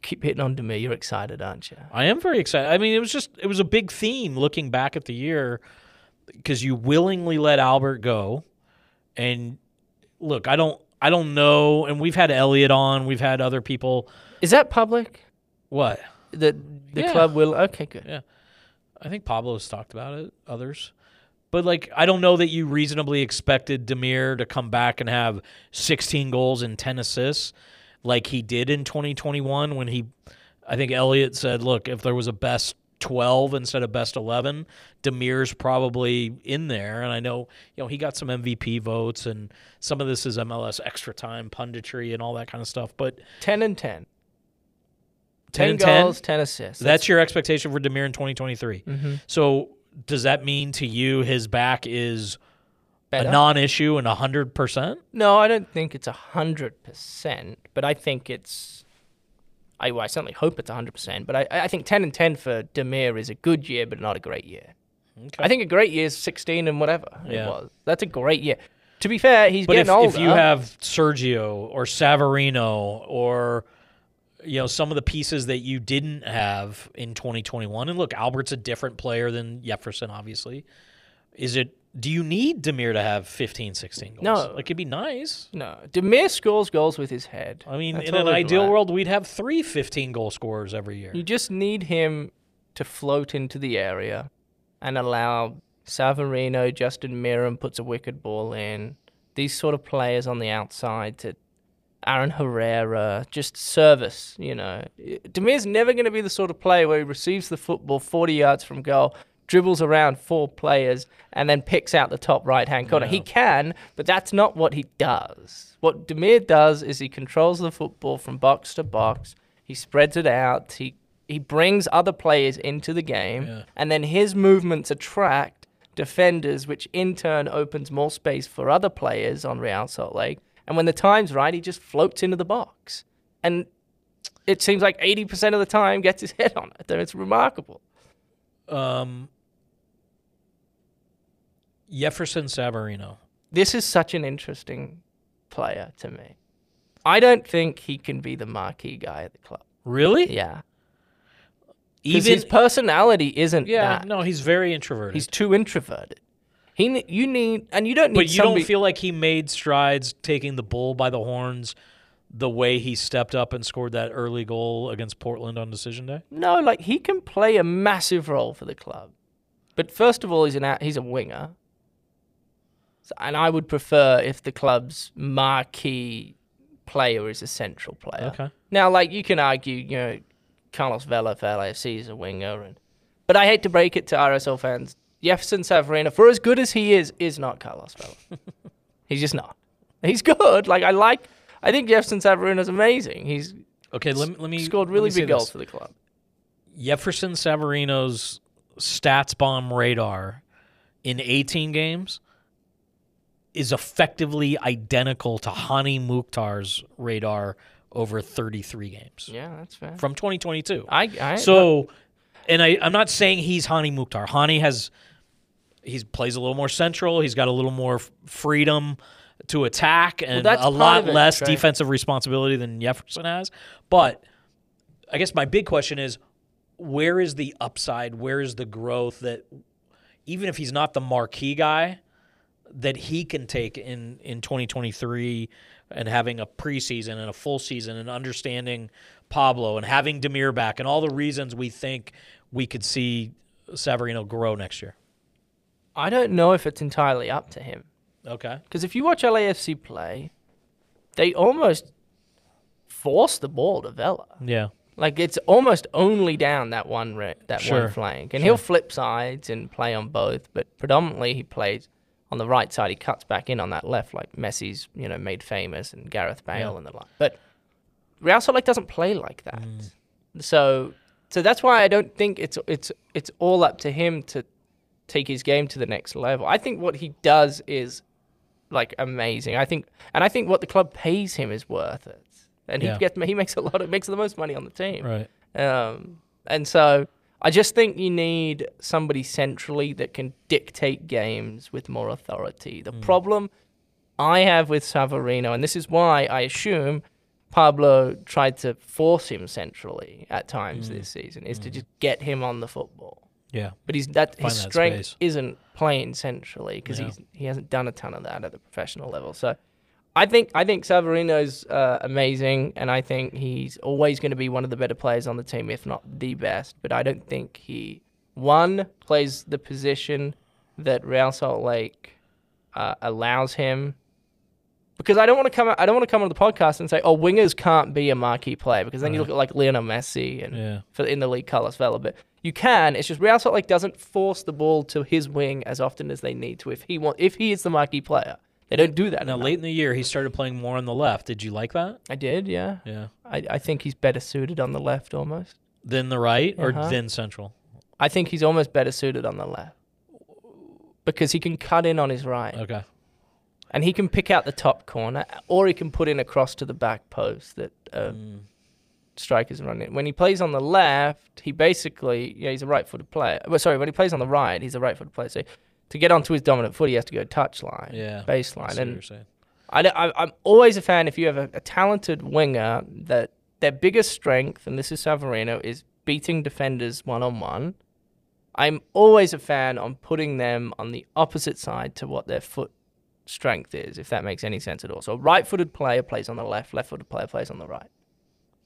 keep hitting on me. You're excited, aren't you? I am very excited. I mean, it was just it was a big theme looking back at the year because you willingly let Albert go, and look, I don't I don't know, and we've had Elliot on, we've had other people. Is that public? What the the yeah. club will? Okay, good. Yeah, I think Pablo's talked about it. Others. But like, I don't know that you reasonably expected Damir to come back and have 16 goals and 10 assists like he did in 2021 when he, I think Elliot said, look, if there was a best 12 instead of best 11, Damir's probably in there. And I know, you know, he got some MVP votes and some of this is MLS extra time punditry and all that kind of stuff. But 10 and 10. 10, 10 goals, 10 assists. That's, That's, your expectation for Damir in 2023. Mm-hmm. So does that mean to you his back is better. a non-issue and hundred percent. no, I don't think it's hundred percent, but I think it's. I, well, I certainly hope it's hundred percent, but I, I think ten and ten for Damir is a good year, but not a great year. Okay. I think a great year is sixteen and whatever Yeah. it was. That's a great year. To be fair, he's But getting if, older. if you have Sergio or Savarino or you know some of the pieces that you didn't have in 2021, and look, Albert's a different player than Jefferson, obviously. Is it? Do you need Damir to have 15, 16 goals? No. like it'd be nice. no, Damir scores goals with his head. I mean, That's in an ideal world, we'd have three 15 goal scorers every year. You just need him to float into the area and allow Savarino, Justin Meram puts a wicked ball in. These sort of players on the outside to Aaron Herrera, just service, you know. Damir's never going to be the sort of player where he receives the football 40 yards from goal, dribbles around four players, and then picks out the top right hand corner. He can, but that's not what he does. What Damir does is he controls the football from box to box. He spreads it out. He he brings other players into the game, Yeah. and then his movements attract defenders, which in turn opens more space for other players on Real Salt Lake. And when the time's right, he just floats into the box, and it seems like eighty percent of the time gets his *laughs* head on it. And it's remarkable. Um, Jefferson Savarino. This is such an interesting player to me. I don't think he can be the marquee guy at the club. Really? Yeah, Even his personality isn't yeah, that. no, he's very introverted. He's too introverted. He, you need, and you don't need. but you somebody, don't feel like he made strides taking the bull by the horns the way he stepped up and scored that early goal against Portland on decision day? No, like he can play a massive role for the club. But first of all, he's an a- he's a winger. So- and I would prefer if the club's marquee player is a central player. Okay. Now, like you can argue, you know, Carlos Vela for LAFC is a winger, and but I hate to break it to RSL fans, Jefferson Savarino, for as good as he is, is not Carlos Vela. *laughs* He's just not. He's good. Like I like. I think Jefferson Savarino's amazing. He's Okay, let me let me scored really me big goals for the club. Jefferson Savarino's StatsBomb radar in 18 games is effectively identical to Hany Mukhtar's radar over 33 games Yeah, that's fair. from 2022. I, I So, and I, I'm not saying he's Hany Mukhtar. Hany has, he plays a little more central. He's got a little more freedom to attack and that's a lot it, less Trey. defensive responsibility than Jefferson has. But I guess my big question is, where is the upside? Where is the growth that, even if he's not the marquee guy, that he can take in in 2023 and having a preseason and a full season and understanding Pablo and having Damir back and all the reasons we think we could see Savarino grow next year. I don't know if it's entirely up to him Okay. because if you watch LAFC play, they almost force the ball to Vela. Yeah. Like it's almost only down that one re- that Sure, one flank, and he'll flip sides and play on both. But predominantly, he plays on the right side. He cuts back in on that left, like Messi's, you know, made famous, and Gareth Bale Yeah. and the like. But Real Salt Lake doesn't play like that. Mm. So, so that's why I don't think it's it's it's all up to him to take his game to the next level. I think what he does is like amazing. I think, and I think what the club pays him is worth it. And Yeah. he gets he makes a lot of makes the most money on the team. Right. Um, and so I just think you need somebody centrally that can dictate games with more authority. The mm. problem I have with Savarino, and this is why I assume Pablo tried to force him centrally at times mm. this season, is to mm. just get him on the football. Yeah. But he's that Find his that strength space. isn't playing centrally because Yeah. he's he hasn't done a ton of that at the professional level. So I think I think Savarino's uh, amazing, and I think he's always going to be one of the better players on the team, if not the best. But I don't think he one plays the position that Real Salt Lake uh, allows him. Because I don't want to come, I don't want to come on the podcast and say, "Oh, wingers can't be a marquee player," because then you look at like Lionel Messi and Yeah. for in the league Carlos Vela, but you can. It's just Real Salt Lake doesn't force the ball to his wing as often as they need to. If he want, if he is the marquee player, they don't do that. Now, enough. late in the year, he started playing more on the left. Did you like that? I did, yeah. Yeah. I, I think he's better suited on the left almost. than the right or Uh-huh. then central? I think he's almost better suited on the left because he can cut in on his right. Okay. And he can pick out the top corner, or he can put in a cross to the back post that uh, mm. strikers run in. When he plays on the left, he basically yeah he's a right-footed player. Well, sorry, when he plays on the right, he's a right-footed player. So to get onto his dominant foot, he has to go touchline, yeah, baseline, and I, am always a fan if you have a, a talented winger that their biggest strength, and this is Savarino, is beating defenders one on one. I'm always a fan on putting them on the opposite side to what their foot strength is, if that makes any sense at all. So, right footed player plays on the left, left footed player plays on the right.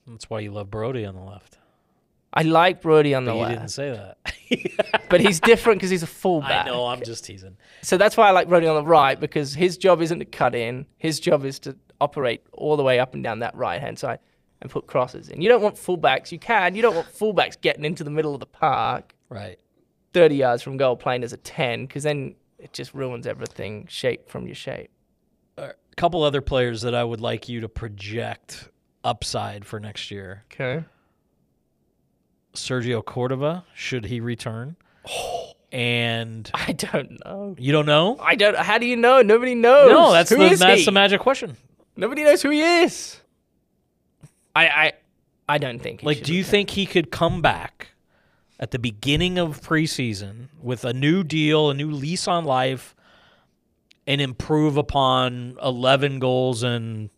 That's why you love Brody on the left. I like Brody on the but left. You didn't say that. *laughs* but he's different because he's a fullback. I know. I'm just teasing. So that's why I like Brody on the right because his job isn't to cut in. His job is to operate all the way up and down that right hand side and put crosses in. You don't want fullbacks. You can. You don't want fullbacks getting into the middle of the park. Right. 30 yards from goal playing as a 10 because then it just ruins everything shape from your shape. A couple other players that I would like you to project upside for next year. Okay. Sergio Cordova, should he return? *gasps* And I don't know. You don't know? I don't. How do you know? Nobody knows. No, that's the that's he? the magic question. Nobody knows who he is. I I I don't think. like, do you return. think he could come back at the beginning of preseason with a new deal, a new lease on life, and improve upon 11 goals and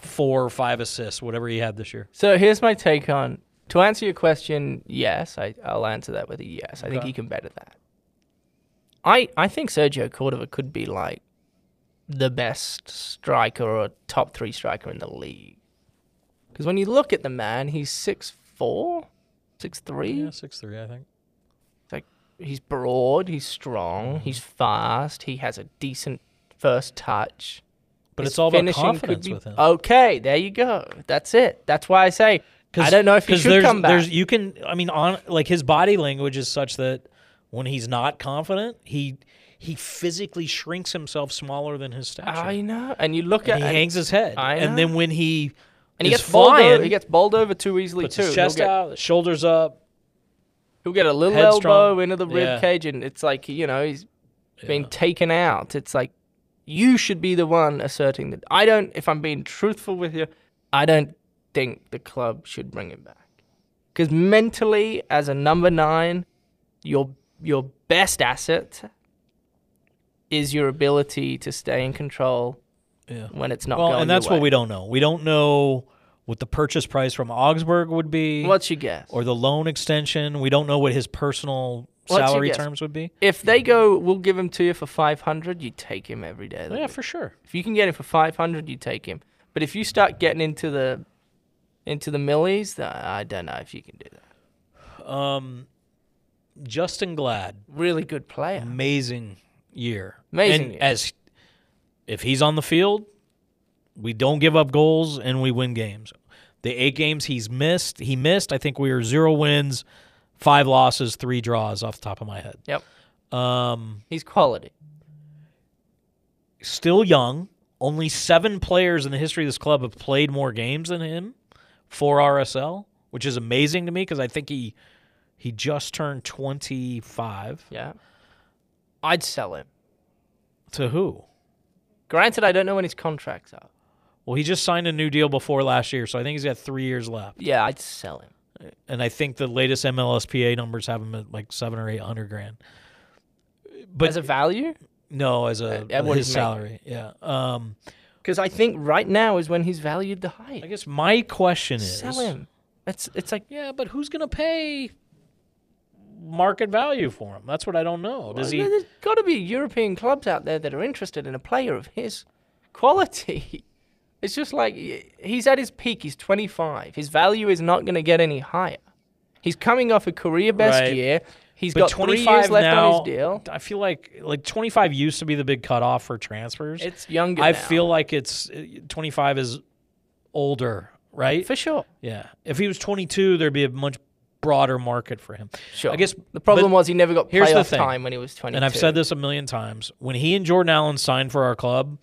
four or five assists, whatever he had this year. So here's my take on to answer your question. Yes, I, will answer that with a yes. I think he can better that. I I think Sergio Cordova could be like the best striker or top three striker in the league. Because when you look at the man, he's six four, Six three. Yeah, six three. I think. Like he's broad. He's strong. Mm-hmm. He's fast. He has a decent first touch. But His it's all about confidence be, with him. Okay, there you go. That's it. That's why I say I don't know if he should there's, come back. There's, you can. I mean, on like his body language is such that when he's not confident, he he physically shrinks himself smaller than his stature. I know. And you look and at he hangs his head. And then when he and he gets flying, bowled over, he gets bowled over too easily puts too. His chest get, out, shoulders up. He'll get a little headstrong. elbow into the rib yeah. cage, and it's like you know he's yeah. being taken out. It's like you should be the one asserting that. I don't. If I'm being truthful with you, I don't think the club should bring him back because mentally, as a number nine, your your best asset is your ability to stay in control yeah. when it's not going well, going and that's what we don't know. We don't know what the purchase price from Augsburg would be. What's your guess? Or the loan extension. We don't know what his personal What's salary terms would be. If they go, we'll give him to you for five hundred. You take him every day. Yeah, for sure. If you can get him for five hundred, you take him. But if you start getting into the into the millies, I don't know if you can do that. Um, Justin Glad, really good player, amazing year, amazing. And year. as if he's on the field, we don't give up goals and we win games. The eight games he's missed, he missed. I think we are zero wins, five losses, three draws off the top of my head. Yep. Um, he's quality. Still young. Only seven players in the history of this club have played more games than him for RSL, which is amazing to me because I think he he just turned twenty five. Yeah. I'd sell him. To who? Granted, I don't know when his contract's up. Well, he just signed a new deal before last year, so I think he's got three years left. Yeah, I'd sell him. And I think the latest MLSPA numbers have him at like seven or eight hundred grand. But as a value? No, as a uh, his salary. Yeah. Um, because I think right now is when he's valued the highest. I guess my question is sell him. It's it's like yeah, but who's gonna pay market value for him? That's what I don't know. Does well, he? There's got to be European clubs out there that are interested in a player of his quality. *laughs* It's just like he's at his peak. He's 25. His value is not going to get any higher. He's coming off a career best right. year. He's but got 25 three years left now, on his deal. I feel like like 25 used to be the big cutoff for transfers. It's younger. I now. feel like it's 25 is older, right? For sure. Yeah. If he was 22, there'd be a much broader market for him. Sure. I guess the problem was he never got here's playoff the thing, time when he was 22. And I've said this a million times. When he and Jordan Allen signed for our club,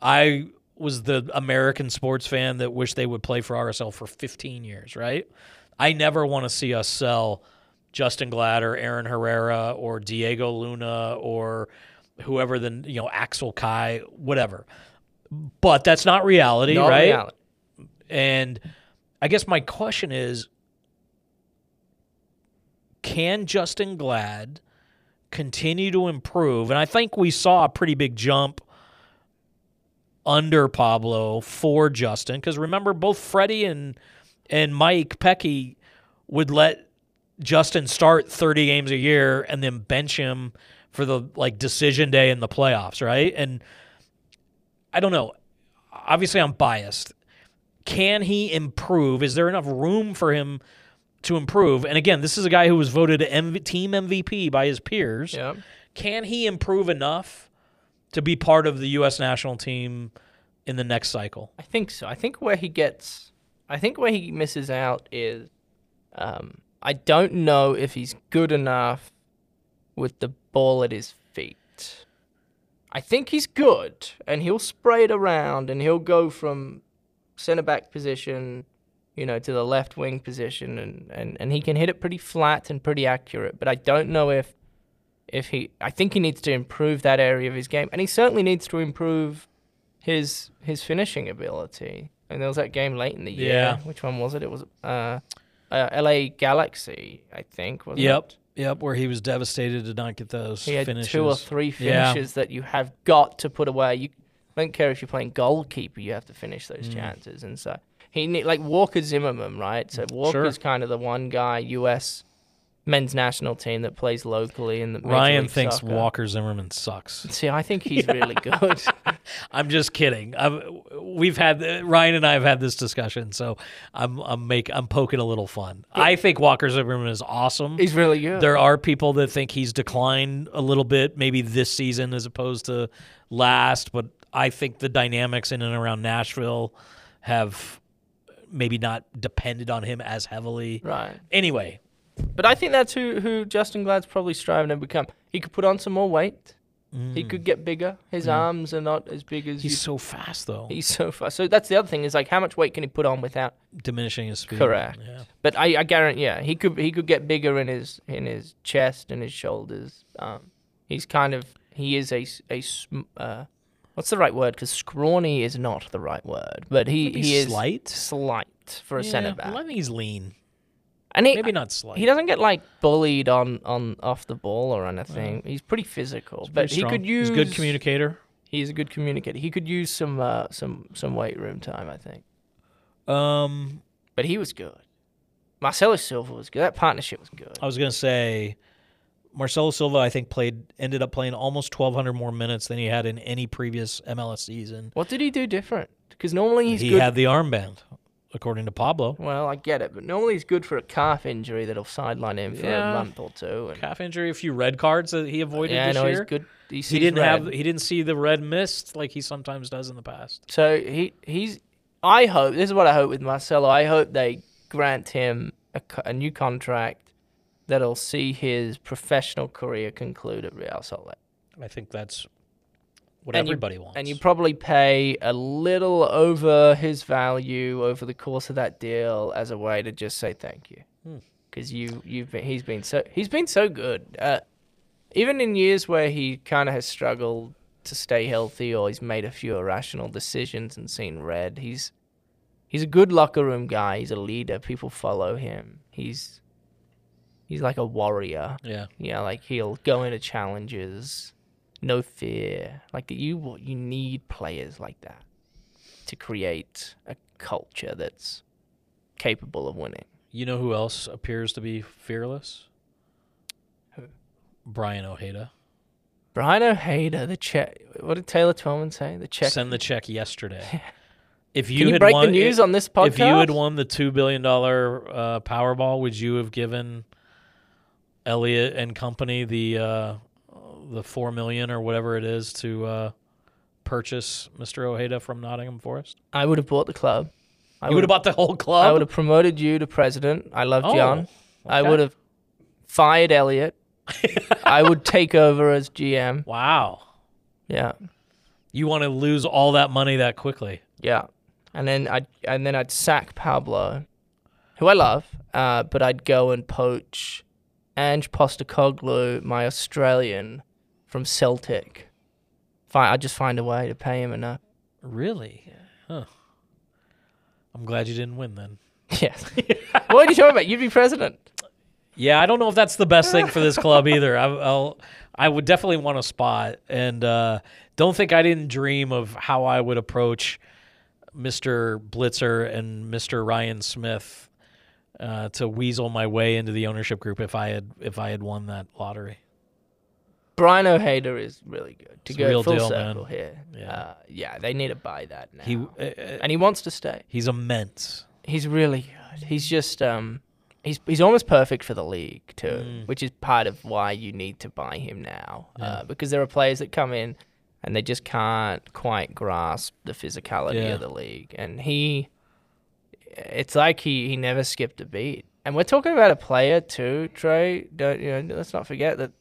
I was the American sports fan that wished they would play for RSL for 15 years, right? I never want to see us sell Justin Glad or Aaron Herrera or Diego Luna or whoever the you know Axel Kai, whatever. But that's not reality, Not right? reality. And I guess my question is can Justin Glad continue to improve? And I think we saw a pretty big jump under Pablo for Justin because remember both Freddy and and Mike Petke would let Justin start 30 games a year and then bench him for the like decision day in the playoffs, right? And I don't know. Obviously I'm biased. Can he improve? Is there enough room for him to improve? And again, this is a guy who was voted team MVP by his peers. Yeah. Can he improve enough to be part of the U.S. national team in the next cycle? I think so. I think where he gets, I think where he misses out is, um, I don't know if he's good enough with the ball at his feet. I think he's good, and he'll spray it around, and he'll go from center back position, you know, to the left wing position, and, and, and he can hit it pretty flat and pretty accurate. But I don't know if if he. I think he needs to improve that area of his game, and he certainly needs to improve his his finishing ability. And there was that game late in the year. Yeah. Which one was it? It was uh, uh, L.A. Galaxy, I think. Wasn't Yep. It? Yep, where he was devastated to not get those He had finishes. two or three Yeah. finishes that you have got to put away. You don't care if you're playing goalkeeper; you have to finish those Mm. chances. And so he need, like Walker Zimmerman, right? So mm, Walker's kind of the one guy U.S. men's national team that plays locally in the Ryan thinks Soccer. Walker Zimmerman sucks. *laughs* See, I think he's really good. *laughs* I'm just kidding. I've, we've had Ryan and I have had this discussion, so I'm I'm make I'm poking a little fun. I think Walker Zimmerman is awesome. he's really good. There are people that think he's declined a little bit, maybe this season as opposed to last, but I think the dynamics in and around Nashville have maybe not depended on him as heavily. right. Anyway, But I think that's who, who Justin Glad's probably striving to become. He could put on some more weight. He could get bigger. His arms are not as big as Mm. he's so fast though, He's so fast. So that's the other thing is like how much weight can he put on without? diminishing his speed. Correct. Yeah. But I, I guarantee, yeah, he could he could get bigger in his in his chest and his shoulders. Um, he's kind of he is a sm- uh, what's the right word? Because scrawny is not the right word, but he Maybe he is slight? slight for a Yeah, centre back, well, I think he's lean. and he Maybe not slight. he doesn't get like bullied on on off the ball or anything. He's pretty physical, but Pretty he strong. could use He's a good communicator. He's a good communicator. He could use some uh, some some weight room time, I think. Um, But he was good. Marcelo Silva was good. That partnership was good. I was gonna say, Marcelo Silva, I think played ended up playing almost 1,200 more minutes than he had in any previous MLS season. What did he do different? Because normally he's he good. had the armband, according to Pablo. well, I get it, but normally he's good for a calf injury that'll sideline him for Yeah. a month or two. And Calf injury, a few red cards that he avoided yeah, I this know year. he's good. He, He didn't red. have. He didn't see the red mist like he sometimes does in the past. So he he's. I hope this is what I hope with Marcelo. I hope they grant him a, a new contract that'll see his professional career conclude at Real Salt Lake. I think that's what And you- everybody wants. And you probably pay a little over his value over the course of that deal as a way to just say thank you, Hmm. because you you've been, he's been so he's been so good. Uh, even in years where he kind of has struggled to stay healthy or he's made a few irrational decisions and seen red, he's he's a good locker room guy. He's a leader. People follow him. He's he's like a warrior. yeah. Yeah, like he'll go into challenges, no fear. Like you, you need players like that to create a culture that's capable of winning. You know who else appears to be fearless? Who? Braian Ojeda. Braian Ojeda, the Czech. What did Taylor Twellman say? The Czech. Send the check yesterday. If you you had break won, the news on this podcast? If you had won the two billion dollar uh, Powerball, would you have given Elliot and company the uh, the four million or whatever it is to uh, purchase Mr. Ojeda from Nottingham Forest? I would have bought the club. I you would have bought the whole club. I would have promoted you to president. I love Oh, John. I would have fired Elliot. I would *laughs* take over as GM. Wow, Yeah. you want to lose all that money that quickly? Yeah, and then I'd and then I'd sack Pablo, who I love, uh, but I'd go and poach Ange Postecoglou, my Australian from Celtic, Fine, I'd just find a way to pay him enough. Really? Huh. I'm glad you didn't win then. *laughs* Yes. what are you talking about? You'd be president. Yeah, I don't know if that's the best thing for this club either. I, I'll, I would definitely want a spot, and uh, don't think I didn't dream of how I would approach Mr. Blitzer and Mr. Ryan Smith uh, to weasel my way into the ownership group if I had if I had won that lottery. Braian Ojeda is really good to It's go real full deal, circle man. here. Yeah. Uh, yeah, they need to buy that now. He uh, and he wants to stay. he's immense. He's really good. He's just um, he's he's almost perfect for the league too, Mm. which is part of why you need to buy him now. Uh, because there are players that come in and they just can't quite grasp the physicality Yeah. of the league, and he, it's like he he never skipped a beat. And we're talking about a player too, Trey. Don't you know? Let's not forget that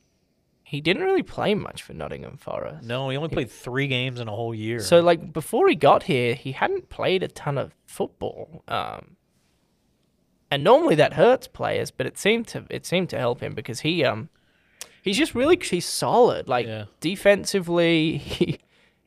he didn't really play much for Nottingham Forest. No, he only played three games in a whole year. So like before he got here, he hadn't played a ton of football. Um, and normally that hurts players, but it seemed to it seemed to help him because he um he's just really he's solid. Like Yeah. defensively, *laughs* he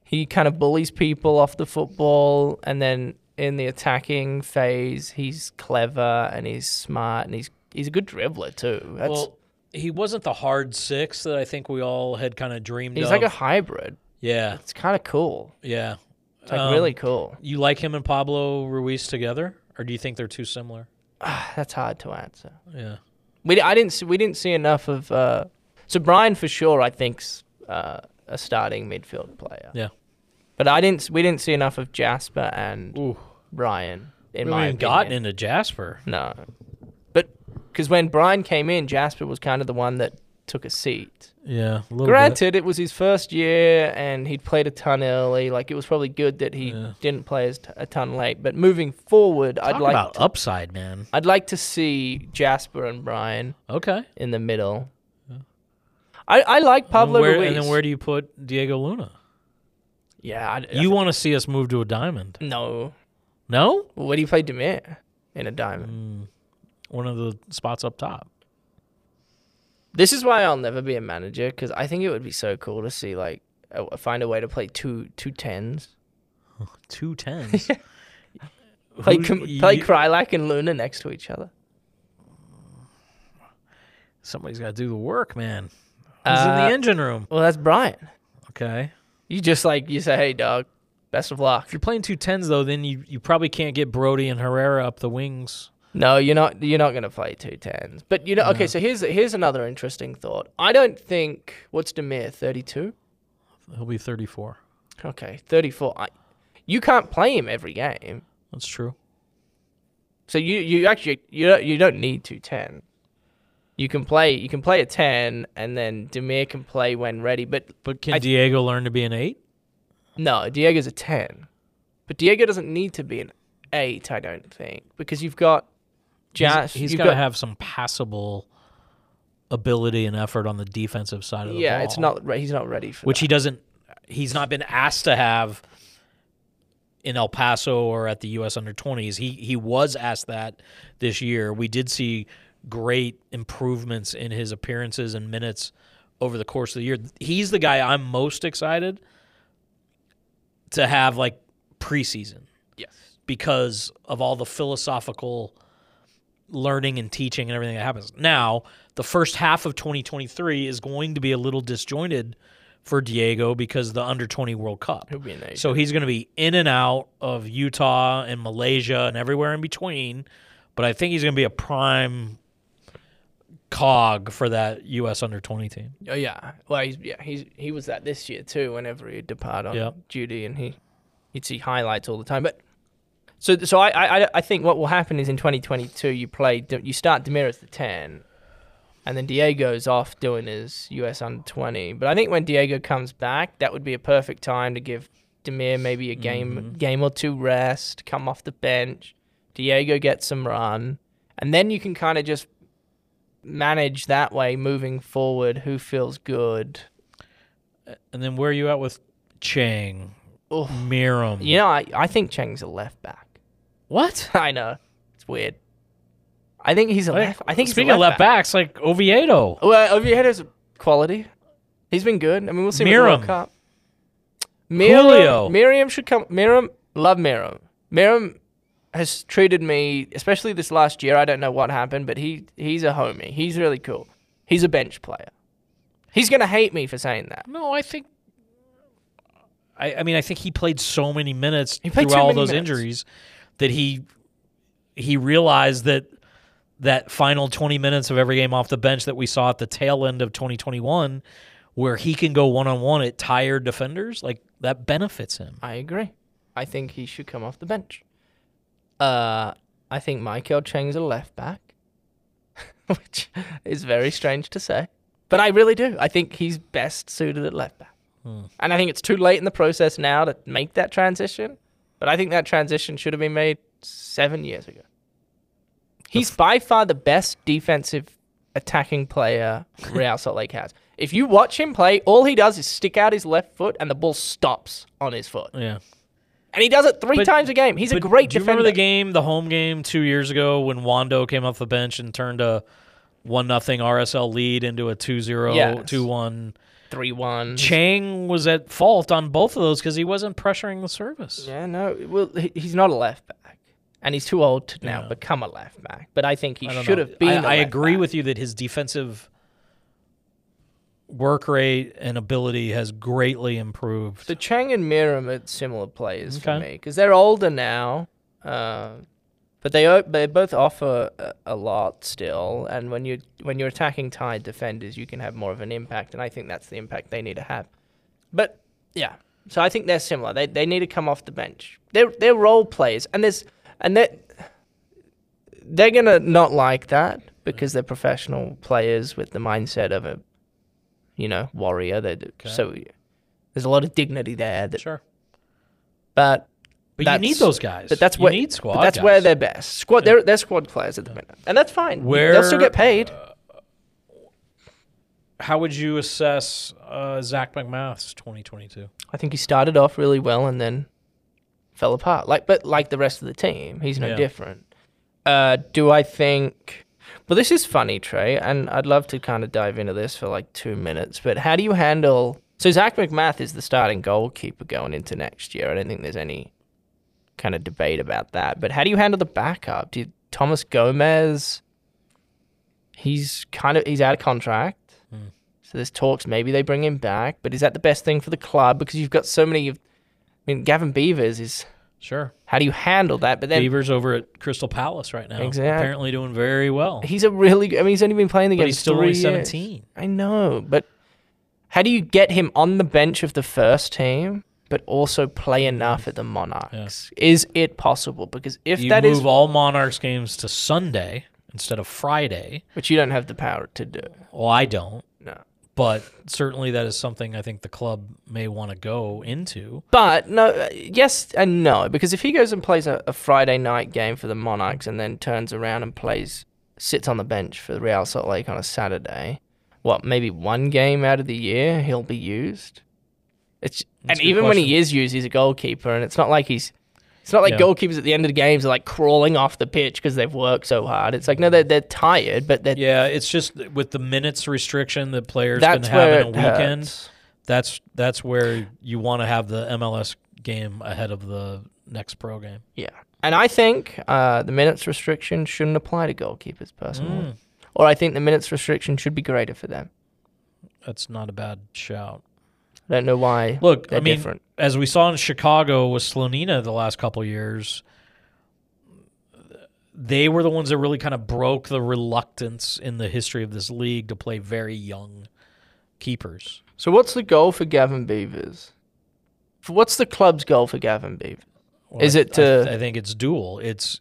he kind of bullies people off the football, and then in the attacking phase, he's clever and he's smart and he's he's a good dribbler too. That's well, he wasn't the hard six that I think we all had kind of dreamed of. he's of. like a hybrid. yeah, It's kind of cool. yeah. It's like Um, really cool. You like him and Pablo Ruiz together, or do you think they're too similar? That's hard to answer. Yeah. We I didn't see, we didn't see enough of uh, so Brian for sure I think's uh, a starting midfield player. Yeah. But I didn't we didn't see enough of Jasper and Ooh. Brian in We my haven't opinion. gotten into Jasper. No. But cuz when Brian came in Jasper was kind of the one that took a seat. Yeah, a little Granted it was his first year and he'd played a ton early like it was probably good that he Yeah. didn't play as t- a ton late but moving forward Talk I'd like about to, upside, man. I'd like to see Jasper and Brian Okay. in the middle. I, I like Pablo and, where, Ruiz. and then where do you put Diego Luna? Yeah, I, You want to see us move to a diamond? no. No, What do you play Damir in a diamond? Mm. one of the spots up top. This is why I'll never be a manager because I think it would be so cool to see like a, find a way to play two two tens. *laughs* Two tens. *laughs* Play com- play Kreilach and Luna next to each other. Somebody's got to do the work, man. Who's in the Uh, engine room? Well, that's Brian. Okay. You just like you say, hey dog, best of luck. If you're playing two tens though, then you, you probably can't get Brody and Herrera up the wings. No, you're not. You're not gonna play two tens. But you know, okay. So here's here's another interesting thought. I don't think what's Damir thirty two. He'll be 34. Okay, 34. I, you can't play him every game. That's true. So you you actually you don't, you don't need to 10. You can play you can play a 10 and then Damir can play when ready, but But can I- Diego learn to be an eight? no, Diego's a 10. But Diego doesn't need to be an 8, I don't think, because you've got he's you've got to have some passable ability and effort on the defensive side of the Yeah, ball. Yeah, it's not he's not ready for which that. he doesn't. He's not been asked to have in El Paso or at the U.S. Under 20s. He he was asked that this year. We did see great improvements in his appearances and minutes over the course of the year. He's the guy I'm most excited to have like preseason Yes. because of all the philosophical learning and teaching and everything that happens. Now, the first half of 2023 is going to be a little disjointed for Diego because of the under 20 World Cup. He'll be an 8. So he's going to be in and out of Utah and Malaysia and everywhere in between, but I think he's going to be a prime cog for that US under 20 team. Oh yeah. Well, he's yeah, he's he was that this year too. Whenever he'd depart on Yep. duty, and he you'd see highlights all the time. But so so I I I think what will happen is in 2022 you play you start Damir as the 10, and then Diego's off doing his US under 20. But I think when Diego comes back, that would be a perfect time to give Damir maybe a game mm-hmm. game or two rest, come off the bench. Diego gets some run, and then you can kind of just manage that way moving forward. Who feels good? And then where are you at with Chang, Oof. Meram? You know, I, I think Chang's a left back. What? *laughs* I know it's weird. I think he's a left. I think Speaking he's a of left back. backs, like Oviedo. Well, Oviedo's quality. He's been good. I mean, we'll see World Cup. Miriam, Julio. Miriam should come. Miriam, love Miriam. Miriam has treated me, especially this last year. I don't know what happened, but he he's a homie. He's really cool. He's a bench player. He's gonna hate me for saying that. No, I think. I, I mean, I think he played so many minutes through all many those minutes. injuries that he he realized that that final 20 minutes of every game off the bench that we saw at the tail end of 2021 where he can go one on one at tired defenders like that benefits him I agree. I think he should come off the bench. Uh, I think Maikel Chang's a left back, *laughs* which is very strange to say, but I really do. I think he's best suited at left back, and I think it's too late in the process now to make that transition. But I think that transition should have been made seven years ago. He's by far the best defensive attacking player *laughs* Real Salt Lake has. If you watch him play, all he does is stick out his left foot and the ball stops on his foot. yeah And he does it three But- times a game. He's a great do you defender. remember the game the home game two years ago when wando came off the bench and turned a one nothing rsl lead into a 2-0 Yes. 2-1 Three one. chang was at fault on both of those because he wasn't pressuring the service Yeah, no. Well, he's not a left back, and he's too old to now Yeah. become a left back. But I think he I should know. have been. I, I agree back. with you that his defensive work rate and ability has greatly improved. The Chang and Meram are similar players for me because they're older now, uh, but they they both offer a, a lot still. And when you when you're attacking tied defenders, you can have more of an impact, and I think that's the impact they need to have. But yeah, so I think they're similar. They they need to come off the bench. They're they're role players, and there's and they they're gonna not like that because they're professional players with the mindset of a you know warrior. They so there's a lot of dignity there. That, sure, but but you need those guys. but that's you where need squad. That's guys. where they're best. Squad. They're they're squad players at the minute, and that's fine. Where- they'll still get paid. How would you assess uh, Zach MacMath's 2022? I think he started off really well and then fell apart. Like, but like the rest of the team, he's no Yeah. different. Uh, do I think? Well, this is funny, Trey, and I'd love to kind of dive into this for like two minutes. But how do you handle? So Zach MacMath is the starting goalkeeper going into next year. I don't think there's any kind of debate about that. But how do you handle the backup? Do you, Thomas Gomez? He's kind of he's out of contract. Hmm. So there's talks maybe they bring him back, but is that the best thing for the club? Because you've got so many. I mean, Gavin Beavers is. Sure, How do you handle that? But then Beavers over at Crystal Palace right now, Exact- apparently doing very well. he's a really. good- I mean, he's only been playing the game. he's still only years. 17. I know, but how do you get him on the bench of the first team, but also play enough at the Monarchs? Is it possible? Because if You that move is, all Monarchs games to Sunday instead of Friday. which you don't have the power to do. Well, I don't, No. But certainly that is something I think the club may want to go into. But no, uh, yes and no, because if he goes and plays a, a Friday night game for the Monarchs and then turns around and plays, sits on the bench for Real Salt Lake on a Saturday, what maybe one game out of the year he'll be used. It's That's and even when he is used, he's a goalkeeper, and it's not like he's. It's not like Yeah. goalkeepers at the end of the games are like crawling off the pitch because they've worked so hard. It's like no, they're they're tired, but they're Yeah, it's just with the minutes restriction that players that's can have in a weekend. hurts. That's that's where you want to have the MLS game ahead of the next pro game. Yeah, and I think uh, the minutes restriction shouldn't apply to goalkeepers personally, Mm. or I think the minutes restriction should be greater for them. That's not a bad shout. I don't know why. Look, I mean, different. as we saw in Chicago with Slonina the last couple years, they were the ones that really kind of broke the reluctance in the history of this league to play very young keepers. So what's the goal for Gavin Beavers? For- What's the club's goal for Gavin Beavers? Well, Is I- it to- I, I think it's dual. It's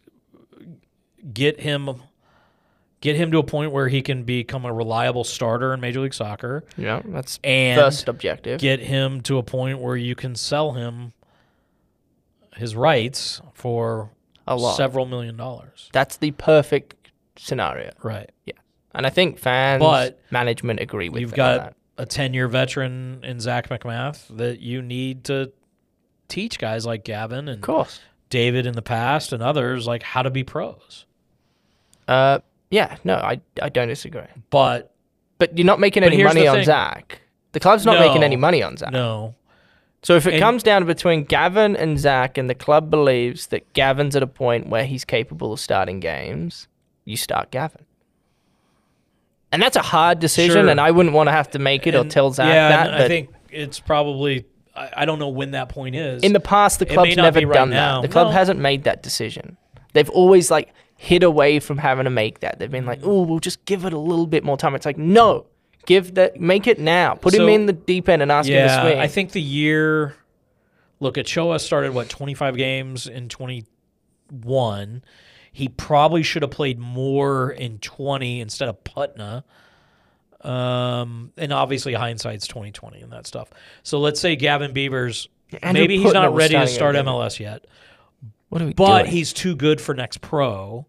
get him get him to a point where he can become a reliable starter in Major League Soccer Yeah, that's and first objective. get him to a point where you can sell him his rights for a lot. several million dollars. That's the perfect scenario, Right. Yeah. And I think fans, But management agree with You've got a 10 year veteran in Zach MacMath that you need to teach guys like Gavin and Of course. David in the past and others like how to be pros. Uh, yeah, no, I I don't disagree. But But you're not making But any here's money the on thing. Zach. The club's not No. making any money on Zach. no, So if it And- comes down between Gavin and Zach, and the club believes that Gavin's at a point where he's capable of starting games, you start Gavin. And that's a hard decision, Sure. and I wouldn't want to have to make it or And- tell Zach yeah, that. and but I think it's probably. I, I don't know when that point is. in the past, the It may club's not never be right done now. that. The club No. hasn't made that decision. They've always like hid away from having to make that. They've been like. "Oh, we'll just give it a little bit more time." It's like, no, give that, make it now. Put him in the deep end and ask him to yeah, swing. I think the year. Look, Ochoa started what twenty five games in twenty one. He probably should have played more in twenty instead of Putna. Um, and obviously hindsight's twenty twenty and that stuff. So let's say Gavin Beavers. Andrew maybe he's not ready to start. MLS yet, what are we but doing? he's too good for next pro.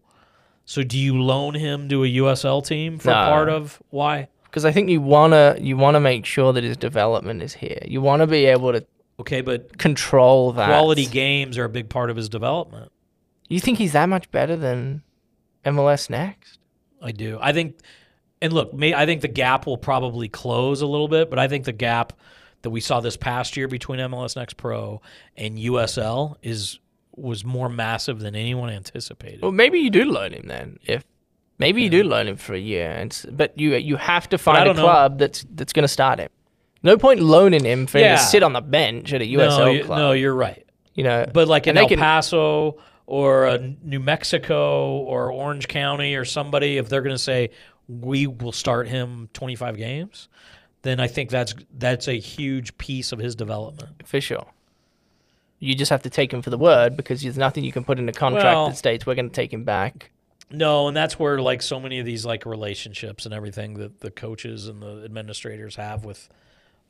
So do you loan him to a USL team for No. part of why? because I think you wanna you wanna make sure that his development is here. You want to be able to Okay, but control that quality games are a big part of his development. You think he's that much better than MLS next? I do. I think, and look, may, I think the gap will probably close a little bit, but I think the gap that we saw this past year between MLS Next Pro and USL is was more massive than anyone anticipated. Well, maybe you do loan him then. If maybe you do loan him for a year, and but you you have to find a don't know. club that's that's going to start him. No point loaning him for him to sit on the bench at a USL no, club. no, you're right. you know, But like in El can- Paso or uh, New Mexico or Orange County or somebody, if they're going to say we will start him 25 games, then I think that's that's a huge piece of his development. for sure. You just have to take him for the word because there's nothing you can put in a contract Well- that states we're going to take him back. No, and that's where like so many of these like relationships and everything that the coaches and the administrators have with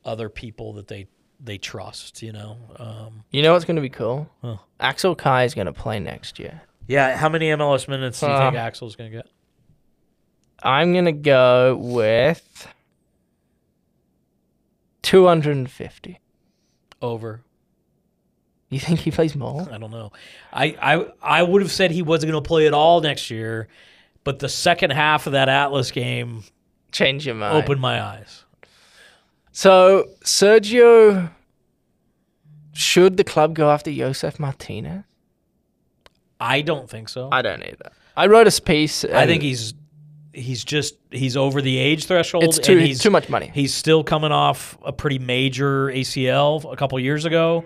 other people that they they trust, you know. Um, You know what's going to be cool? Huh. Axel Kei is going to play next year. yeah, how many MLS minutes do you think Uh, Axel's going to get? I'm going to go with 250. Over. You think he plays more? I don't know. I I I would have said he wasn't going to play at all next year, but the second half of that Atlas game Change your mind. opened my eyes. So Sergio, should the club go after Josef Martinez? I don't think so. I, don't either. I wrote a piece. I think he's he's just he's over the age threshold. it's and too he's, too much money. He's still coming off a pretty major ACL a couple years ago.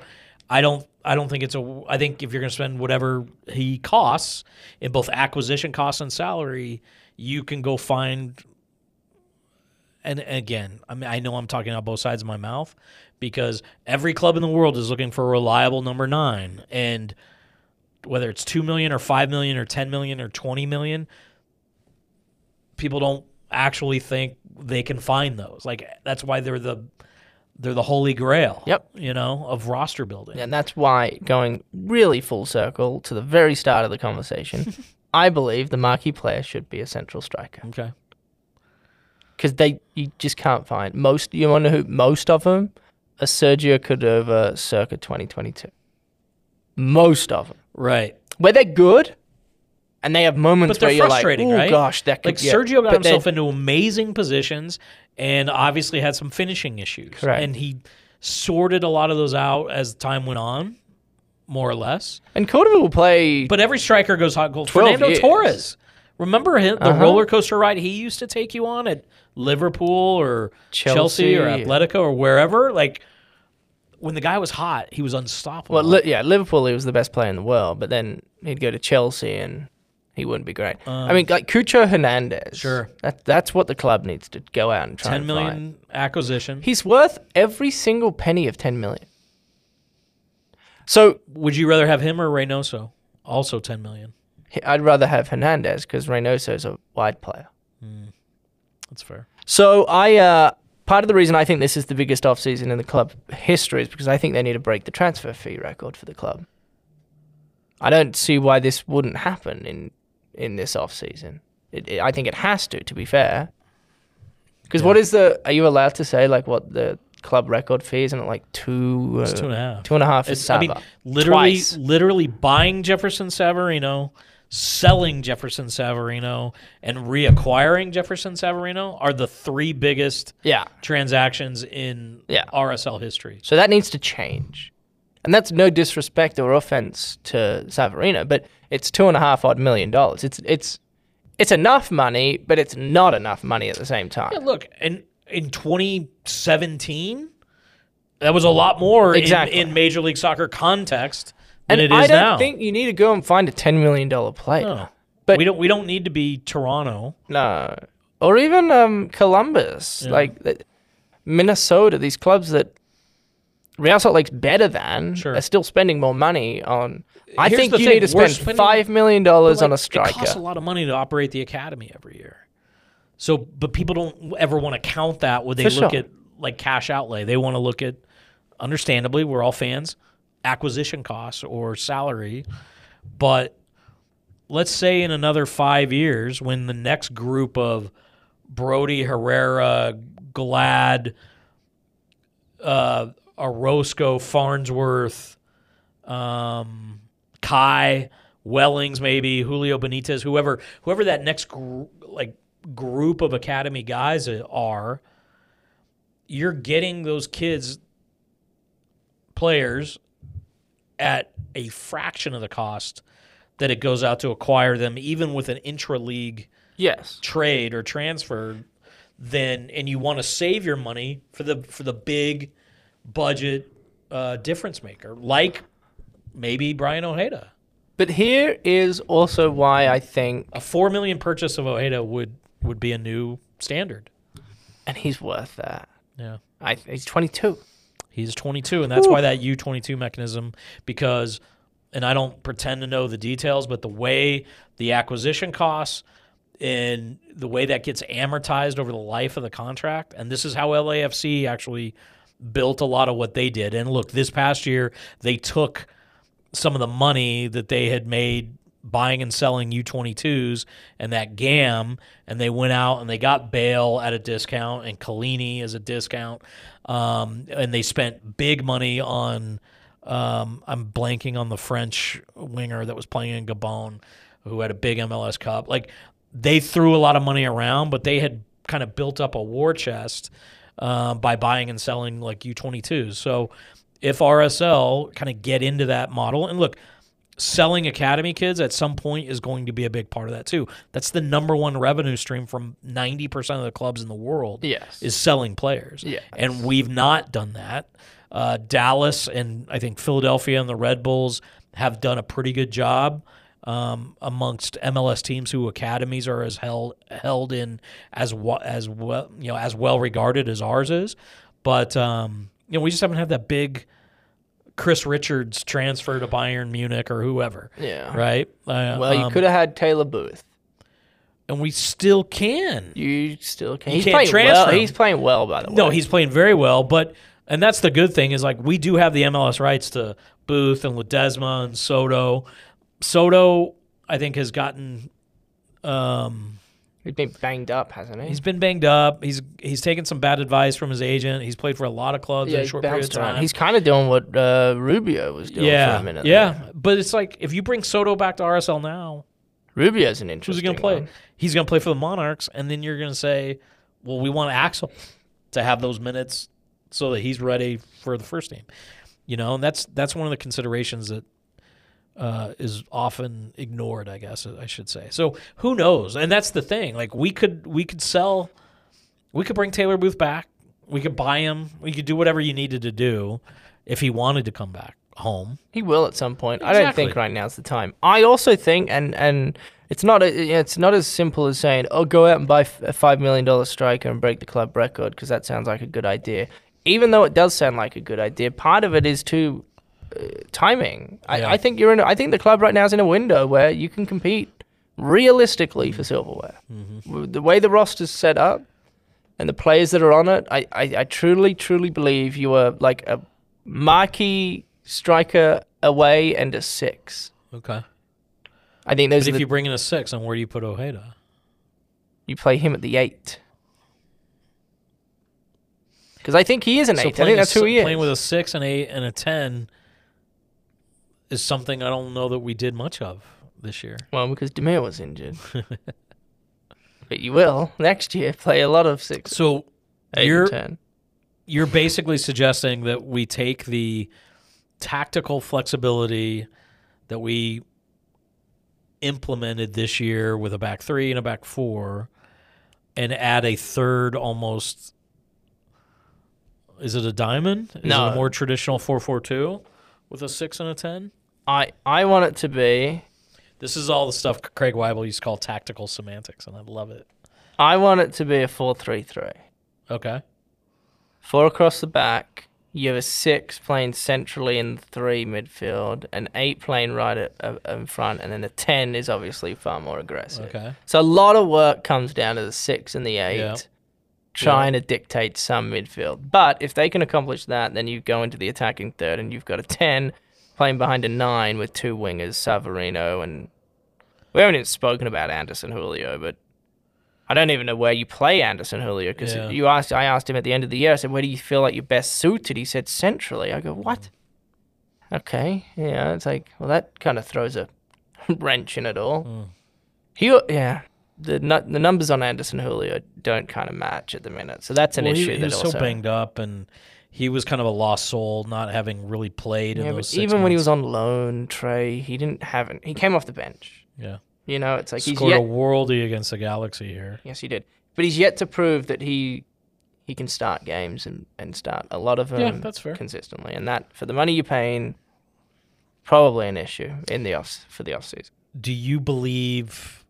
I don't I don't think it's a I think if you're going to spend whatever he costs in both acquisition costs and salary, you can go find and again, I mean I know I'm talking out both sides of my mouth because every club in the world is looking for a reliable number 9 and whether it's 2 million or 5 million or 10 million or 20 million, people don't actually think they can find those. Like that's why they're the they're the holy grail. Yep. You know, of roster building. And that's why, going really full circle to the very start of the conversation, *laughs* I believe the marquee player should be a central striker Okay. because they you just can't find most. You want to know who most of them are Sergio Cordova circa 2022. Most of them, Right. where they're good, and they have moments But they're where you're frustrating, like, "Oh right? gosh, that could Like yeah." Sergio got But himself into amazing positions and obviously had some finishing issues. Correct. And he sorted a lot of those out as time went on, more or less. And Cordova will play. But every striker goes hot gold. Fernando years. Torres. Remember him, the Uh-huh. roller coaster ride he used to take you on at Liverpool or Chelsea, or Atletico or wherever? Like when the guy was hot, he was unstoppable. well, li- yeah, Liverpool he was the best player in the world, but then he'd go to Chelsea and he wouldn't be great. I mean, like Cucho Hernandez. Um, Sure. that, that's what the club needs to go out and try. 10 and million find. acquisition. He's worth every single penny of ten million. So Would you rather have him or Reynoso? Also ten million. I'd rather have Hernandez because Reynoso's a wide player. That's fair. So I uh, part of the reason I think this is the biggest offseason in the club history is because I think they need to break the transfer fee record for the club. I don't see why this wouldn't happen in in this offseason. It, it, I think it has to, to be fair. Because what is the? Are you allowed to say like what the club record fee is? Isn't it like two? It's uh, two and a half. Two and a half is It's, I mean, literally, Twice. literally buying Jefferson Savarino, selling Jefferson Savarino and reacquiring Jefferson Savarino are the three biggest Yeah. transactions in Yeah. RSL history. So that needs to change. And that's no disrespect or offense to Savarino, but it's two and a half odd million dollars. It's it's it's enough money, but it's not enough money at the same time. Yeah, look, in in 2017, that was a lot more in- Exactly. in, Major League Soccer context than and it is I don't now. think you need to go and find a ten million dollar player. No. But- we don't we don't need to be Toronto. No. Or even um, Columbus, Yeah. like Minnesota, these clubs that Real Salt Lake's better than Sure. They're still spending more money on. I Here's think you thing, need to spend spending- five million dollars But, on a like, It costs a lot of money to operate the academy every year. So, but people don't ever want to count that when they For look sure. at like cash outlay. They want to look at, understandably, we're all fans, acquisition costs or salary. But let's say in another five years, when the next group of Brody, Herrera, Glad, uh, Orozco, Farnsworth, um, Kei, Wellings, maybe Julio Benitez, whoever, whoever that next gr- like group of academy guys are, you're getting those kids players at a fraction of the cost that it goes out to acquire them, even with an intra league yes. trade or transfer, then and you want to save your money for the for the big budget uh, difference maker, like maybe Braian Ojeda. But here is also why I think, A four million purchase of Ojeda would would be a new standard. and he's worth that. Yeah. I, he's 22. He's 22, and that's why that U22 mechanism, because, and I don't pretend to know the details, but the way the acquisition costs and the way that gets amortized over the life of the contract, and this is how LAFC actually built a lot of what they did. And look, this past year, they took some of the money that they had made buying and selling U22s and that GAM, and they went out and they got Bale at a discount and Chiellini as a discount, um, and they spent big money on. Um, I'm blanking on the French winger that was playing in Gabon, who had a big MLS Cup. Like they threw a lot of money around, but they had kind of built up a war chest uh, by buying and selling like U22s. So if RSL kind of get into that model, and look, selling academy kids at some point is going to be a big part of that too. That's the number one revenue stream from 90% of the clubs in the world Yes. is selling players. Yes. And we've not done that. Uh, Dallas and I think Philadelphia and the Red Bulls have done a pretty good job um, amongst MLS teams who academies are as held held in as wa- as well you know as well regarded as ours is. But um, you know we just haven't had that big Chris Richards transfer to Bayern Munich or whoever. Yeah. Right. Uh, Well, you um, could have had Taylor Booth. and we still can. You still can. You He's can't playing transfer well. He's playing well, by the way. No, he's playing very well, but and that's the good thing is like we do have the MLS rights to Booth and Ledesma and Soto. Soto, I think, has gotten um, he's been banged up, hasn't he? he's been banged up. He's he's taken some bad advice from his agent. He's played for a lot of clubs in a short period of bounced around. time. He's kind of doing what uh, Rubio was doing yeah, for a minute. yeah, there. but it's like if you bring Soto back to RSL now, Rubio's an who's interesting he going to play? one. He's going to play for the Monarchs, and then you're going to say, well, we want Axel to have those minutes so that he's ready for the first team. You know, and that's that's one of the considerations that uh, is often ignored. I guess I should say. So who knows? And that's the thing. Like we could we could sell, we could bring Taylor Booth back. We could buy him. We could do whatever you needed to do if he wanted to come back home. He will at some point. I don't think right now's the time. I also think, and and it's not a, it's not as simple as saying, "Oh, go out and buy a five million dollar striker and break the club record," because that sounds like a good idea. Even though it does sound like a good idea, part of it is too timing. I, Yeah. I think you're in. I think the club right now is in a window where you can compete realistically for silverware. Mm-hmm. The way the roster's set up and the players that are on it, I, I, I truly, truly believe you are like a marquee striker away and a six. Okay. I think those But if the, you bring in a six, then where do you put Ojeda? you play him at the eight. Because I think he is an So eight. I think that's who he is. Playing with a six, and eight, and a ten is something I don't know that we did much of this year? Well, because Damir was injured. *laughs* but you will next year play a lot of six, So you're you're basically suggesting that we take the tactical flexibility that we implemented this year with a back three and a back four and add a third almost is it a diamond? Is No. it a more traditional four four two with a six and a ten? I I want it to be. This is all the stuff Craig Weibel used to call tactical semantics, and I love it. I want it to be a four-three-three. Okay. Four across the back. You have a six playing centrally in three midfield, an eight playing right at, uh, in front, and then a ten is obviously far more aggressive. Okay. So a lot of work comes down to the six and the eight, Yeah. trying to dictate some midfield. But if they can accomplish that, then you go into the attacking third, and you've got a ten playing behind a nine with two wingers, Savarino, and we haven't even spoken about Anderson Julio, but I don't even know where you play Anderson Julio because Yeah. you asked. I asked him at the end of the year. I said, "Where do you feel like you're best suited?" He said, "Centrally." I go, "What?" Okay, yeah, it's like, well, that kind of throws a *laughs* wrench in it all. Hmm. He, yeah, the the numbers on Anderson Julio don't kind of match at the minute, so that's an Well, issue. he, that was also, so banged up, and he was kind of a lost soul, not having really played in Yeah, those. but six even when he was on loan, Trey, he didn't have it. He came off the bench. yeah, You know, it's like he's scored yet. a worldie against the Galaxy here. Yes, he did. But he's yet to prove that he he can start games and, and start a lot of them Yeah, that's fair. consistently. And that for the money you're paying, probably an issue in the off for the off season. Do you believe?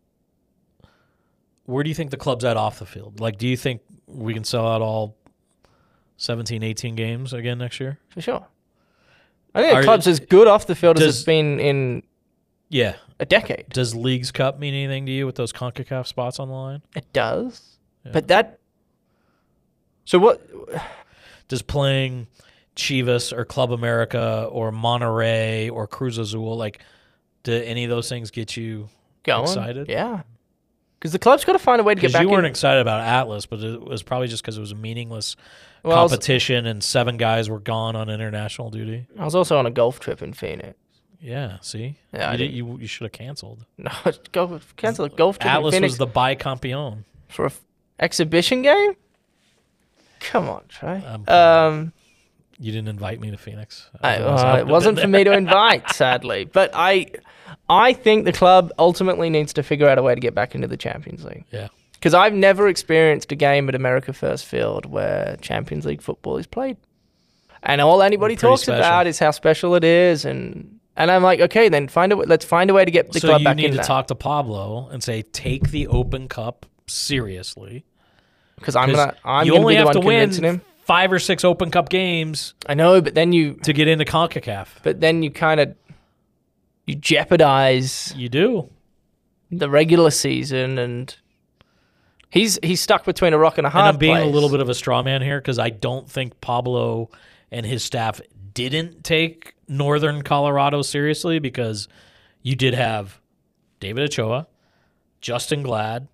Where do you think the club's at off the field? Like, do you think we can sell out all 17, 18 games again next year? For sure. I think Are- the club's as good off the field as does- it's been in Yeah. a decade. Does League's Cup mean anything to you with those Concacaf spots on the line? It does. Yeah. But that So what Does playing Chivas or Club America or Monterrey or Cruz Azul like? Do any of those things get you going? Excited? Yeah. Because the club's got to find a way to get Because back you weren't in. excited about Atlas, but it was probably just because it was a meaningless Well, I was- competition and seven guys were gone on international duty. I was also on a golf trip in Phoenix. Yeah, see, Yeah, I you, you you should have canceled. *laughs* No, go cancel the golf trip Atlas in Phoenix was the bicampeon. for a f- exhibition game. Come on, Trey. Um, Um, You didn't invite me to Phoenix. I, I it wasn't for me to invite, *laughs* sadly. But I, I think the club ultimately needs to figure out a way to get back into the Champions League. Yeah, Because I've never experienced a game at America First Field where Champions League football is played, and all anybody Pretty talks special. about is how special it is, and and I'm like, okay, then find a let's find a way to get the so club you back need in to talk to Pablo and say, take the Open Cup seriously. because I'm gonna I'm you gonna only have to win him. five or six Open Cup games I know, but then you to get into Concacaf. but then you kind of you jeopardize You do. the regular season and he's he's stuck between a rock and a hard and I'm being a little bit of a straw man here because I don't think Pablo and his staff didn't take Northern Colorado seriously because you did have David Ochoa, Justin Glad,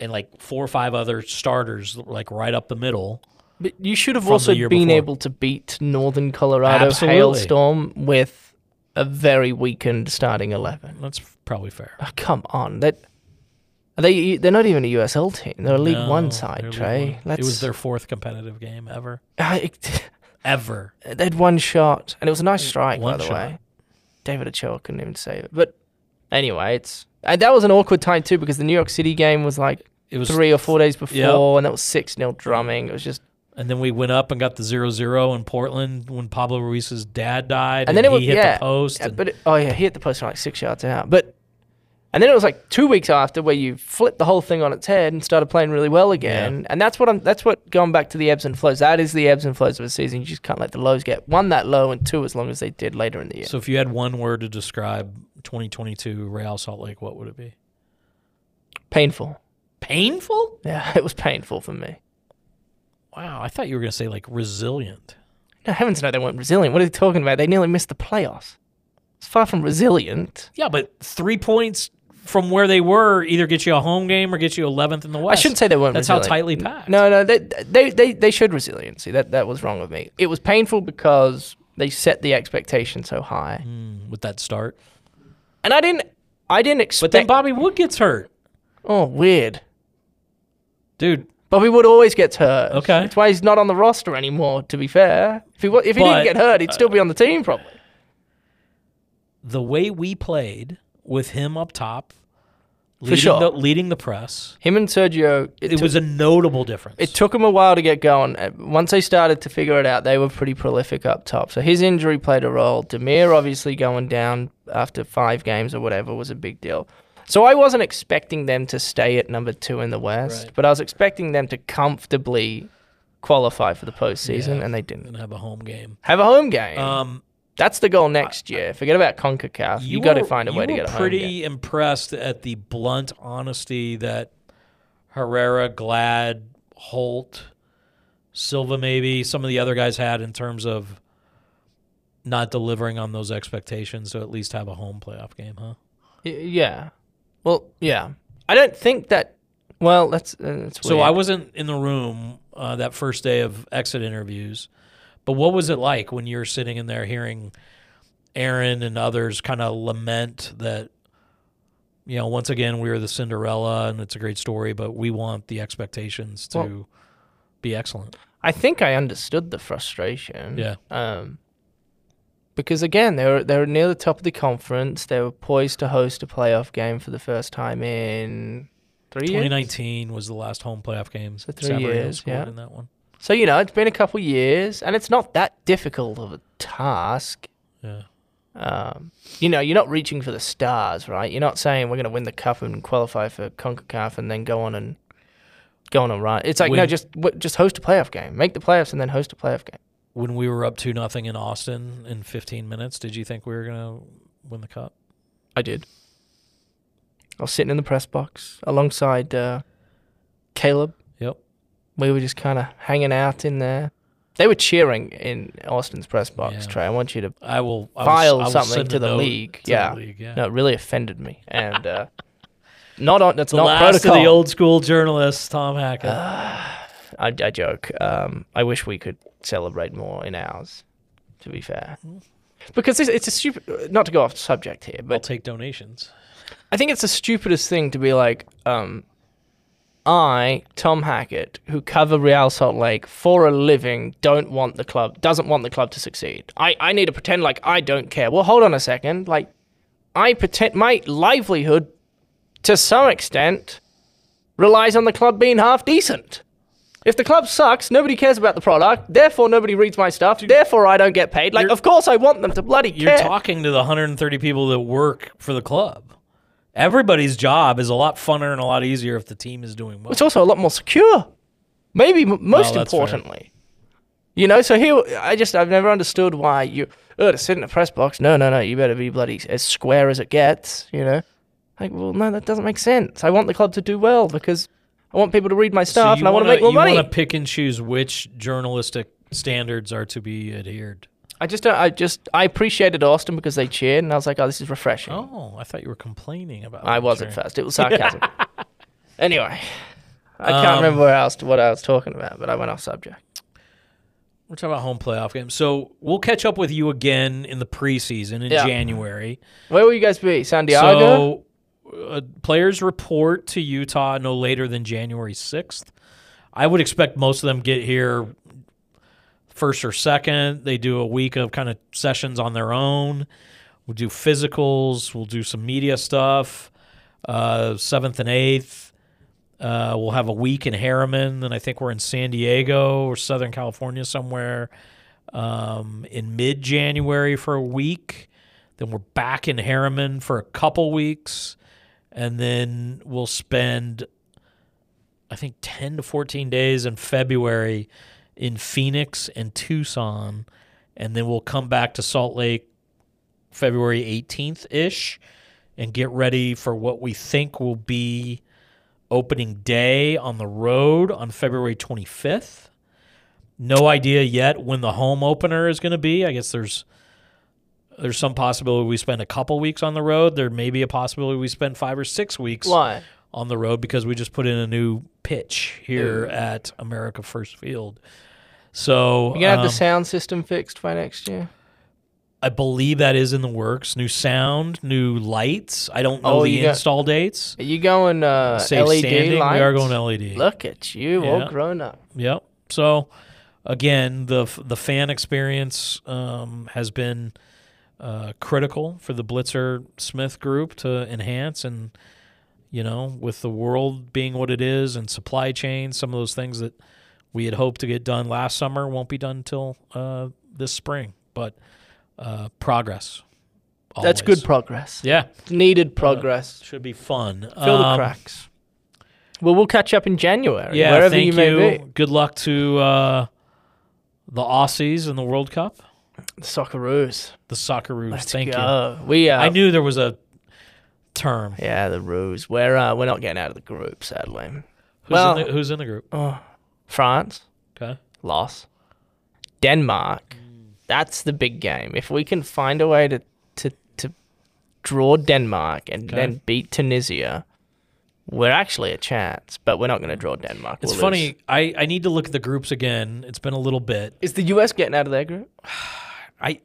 and like four or five other starters like right up the middle. but you should have from also the year been before. able to beat Northern Colorado Absolutely. Hailstorm with a very weakened starting 11. That's probably fair. Oh, come on. That are they they're not even a USL team. They're a League No, 1 side, Trey. One. It was their fourth competitive game ever. *laughs* I, Ever. *laughs* They had one shot and it was a nice strike One by the shot. way. David Ochoa couldn't even save it. But anyway, it's and that was an awkward time too because the New York City game was like It was three or four days before, Yep. and that was six 0 drumming. It was just, And then we went up and got the 0-0 in Portland when Pablo Ruiz's dad died. and then it was he hit yeah, the post. yeah, but it, oh yeah, he hit the post from like six yards out. But and then it was like two weeks after where you flipped the whole thing on its head and started playing really well again. And that's what I'm. That's what going back to the ebbs and flows. That is the ebbs and flows of a season. You just can't let the lows get one that low and two as long as they did later in the year. So if you had one word to describe 2022 Real Salt Lake, what would it be? painful. Painful? Yeah, *laughs* it was painful for me. Wow, I thought you were going to say like resilient. No heavens, no, they weren't resilient. What are they talking about? They nearly missed the playoffs. It's far from resilient. Yeah, but three points from where they were either get you a home game or get you 11th in the West. I shouldn't say they weren't. That's how tightly packed. No, no, they, they they they showed resiliency. That that was wrong with me. It was painful because they set the expectation so high, Mm, with that start. and I didn't. I didn't expect. But then Bobby Wood gets hurt. oh, weird. Dude, Bobby Wood always gets hurt. Okay. That's why he's not on the roster anymore. To be fair, if he wa- if he But, didn't get hurt, he'd still be on the team probably. the way we played with him up top, For leading, sure. the, leading the press, Him and Sergio. It, it took, was a notable difference. It took him a while to get going. Uh, Once they started to figure it out, they were pretty prolific up top. So his injury played a role. Damir obviously going down after five games or whatever was a big deal. So I wasn't expecting them to stay at number two in the West, Right. but I was expecting them to comfortably qualify for the postseason, Yeah. and they didn't. and have a home game. Have a home game. Um, That's the goal next year. Forget about Concacaf. You, got to find a way to get a home pretty impressed at the blunt honesty that Herrera, Glad, Holt, Silva, maybe some of the other guys had in terms of not delivering on those expectations to at least have a home playoff game, huh? Yeah. Well, yeah. I don't think that. Well, that's uh, that's So weird. I wasn't in the room uh, that first day of exit interviews, but what was it like when you're sitting in there hearing Aaron and others kind of lament that, you know, once again we are the Cinderella and it's a great story, but we want the expectations to Well- be excellent. I think I understood the frustration. Yeah. Um, because again, they were they were near the top of the conference. They were poised to host a playoff game for the first time in three years. 2019 was the last home playoff game. So three years, yeah. in that one. So you know, it's been a couple years, and it's not that difficult of a task. Yeah. Um, you know, you're not reaching for the stars, right? You're not saying we're going to win the cup and qualify for Concacaf and then go on and go on and run. It's like no, When- just w- just host a playoff game, make the playoffs, and then host a playoff game. When we were up two nothing in Austin in 15 minutes, did you think we were gonna win the cup? I did. I was sitting in the press box alongside uh, Caleb. Yep. We were just kind of hanging out in there. They were cheering in Austin's press box. Yeah. Trey, I want you to I will I file will something to the league. to the yeah. league, yeah. No, it really offended me, and uh, not on. That's the not last protocol. of the old school journalist, Tom Hackett. I, I joke. Um, I wish we could celebrate more in ours. To be fair, because it's, it's a stupid. Not to go off subject here, but I'll take donations. I think it's the stupidest thing to be like, um, I, Tom Hackett, who cover Real Salt Lake for a living, don't want the club, doesn't want the club to succeed. I, I need to pretend like I don't care. Well, hold on a second. Like, I pretend my livelihood, to some extent, relies on the club being half decent. If the club sucks, nobody cares about the product. Therefore, nobody reads my stuff. Therefore, I don't get paid. Like, of course, I want them to bloody You're care. talking to the 130 people that work for the club. Everybody's job is a lot funner and a lot easier if the team is doing well. It's also a lot more secure. Maybe m- most that's fair. importantly. You know, so here I just I've never understood why you oh to sit in a press box. No, no, no. You better be bloody as square as it gets. You know, like well, no, that doesn't make sense. I want the club to do well because I want people to read my stuff you and I want to make more you money. want to pick and choose which journalistic standards are to be adhered. I just don't. I just I appreciated Austin because they cheered and I was like, oh, this is refreshing. Oh, I thought you were complaining about. I wasn't cheering. first. It was sarcasm. *laughs* anyway, I can't Um, remember where else what I was talking about, but I went off subject. We're talking about home playoff games. So we'll catch up with you again in the preseason in Yeah. January. Where will you guys be? San Diego. So uh, players report to Utah no later than January 6th. I would expect most of them get here first or second. They do a week of kind of sessions on their own. We'll do physicals. We'll do some media stuff. Uh, seventh and eighth. Uh, we'll have a week in Herriman, and I think we're in San Diego or Southern California somewhere um, in mid January for a week. Then we're back in Herriman for a couple weeks, and then we'll spend, I think, 10 to 14 days in February in Phoenix and Tucson, and then we'll come back to Salt Lake February 18th ish and get ready for what we think will be opening day on the road on February 25th. No idea yet when the home opener is going to be. I guess there's there's some possibility we spend a couple weeks on the road. There may be a possibility we spend 5 or 6 weeks Why? on the road because we just put in a new pitch here at America First Field. So You gonna have um, the sound system fixed by next year? I believe that is in the works. New sound, new lights. I don't know Oh, the you got- install dates. Are you going uh, Safe LED standing. lights? We are going LED. Look at you, Yeah. all grown up. Yep. So again, the the fan experience um, has been uh, critical for the Blitzer Smith group to enhance, and you know, with the world being what it is and supply chain, some of those things that we had hoped to get done last summer won't be done until uh, this spring. But uh, progress. That's good progress. Yeah, Needed progress. should be fun. Fill the Um, cracks. Well, we'll catch up in January. Yeah, wherever thank you may be. Good luck to uh, the Aussies in the World Cup. The Socceroos. The Socceroos. Let's Thank you. We uh, I knew there was a term. Yeah, the Roos. We're uh, we're not getting out of the group, sadly. Who's, Well- in, the, who's in the group? Oh, France Okay. loss. Denmark. That's the big game. If we can find a way to to to draw Denmark and Okay. then beat Tunisia, we're actually a chance. But we're not going to draw Denmark. It's We'll funny. lose. I, I need to look at the groups again. It's been a little bit. Is the U.S. getting out of their group? *sighs* I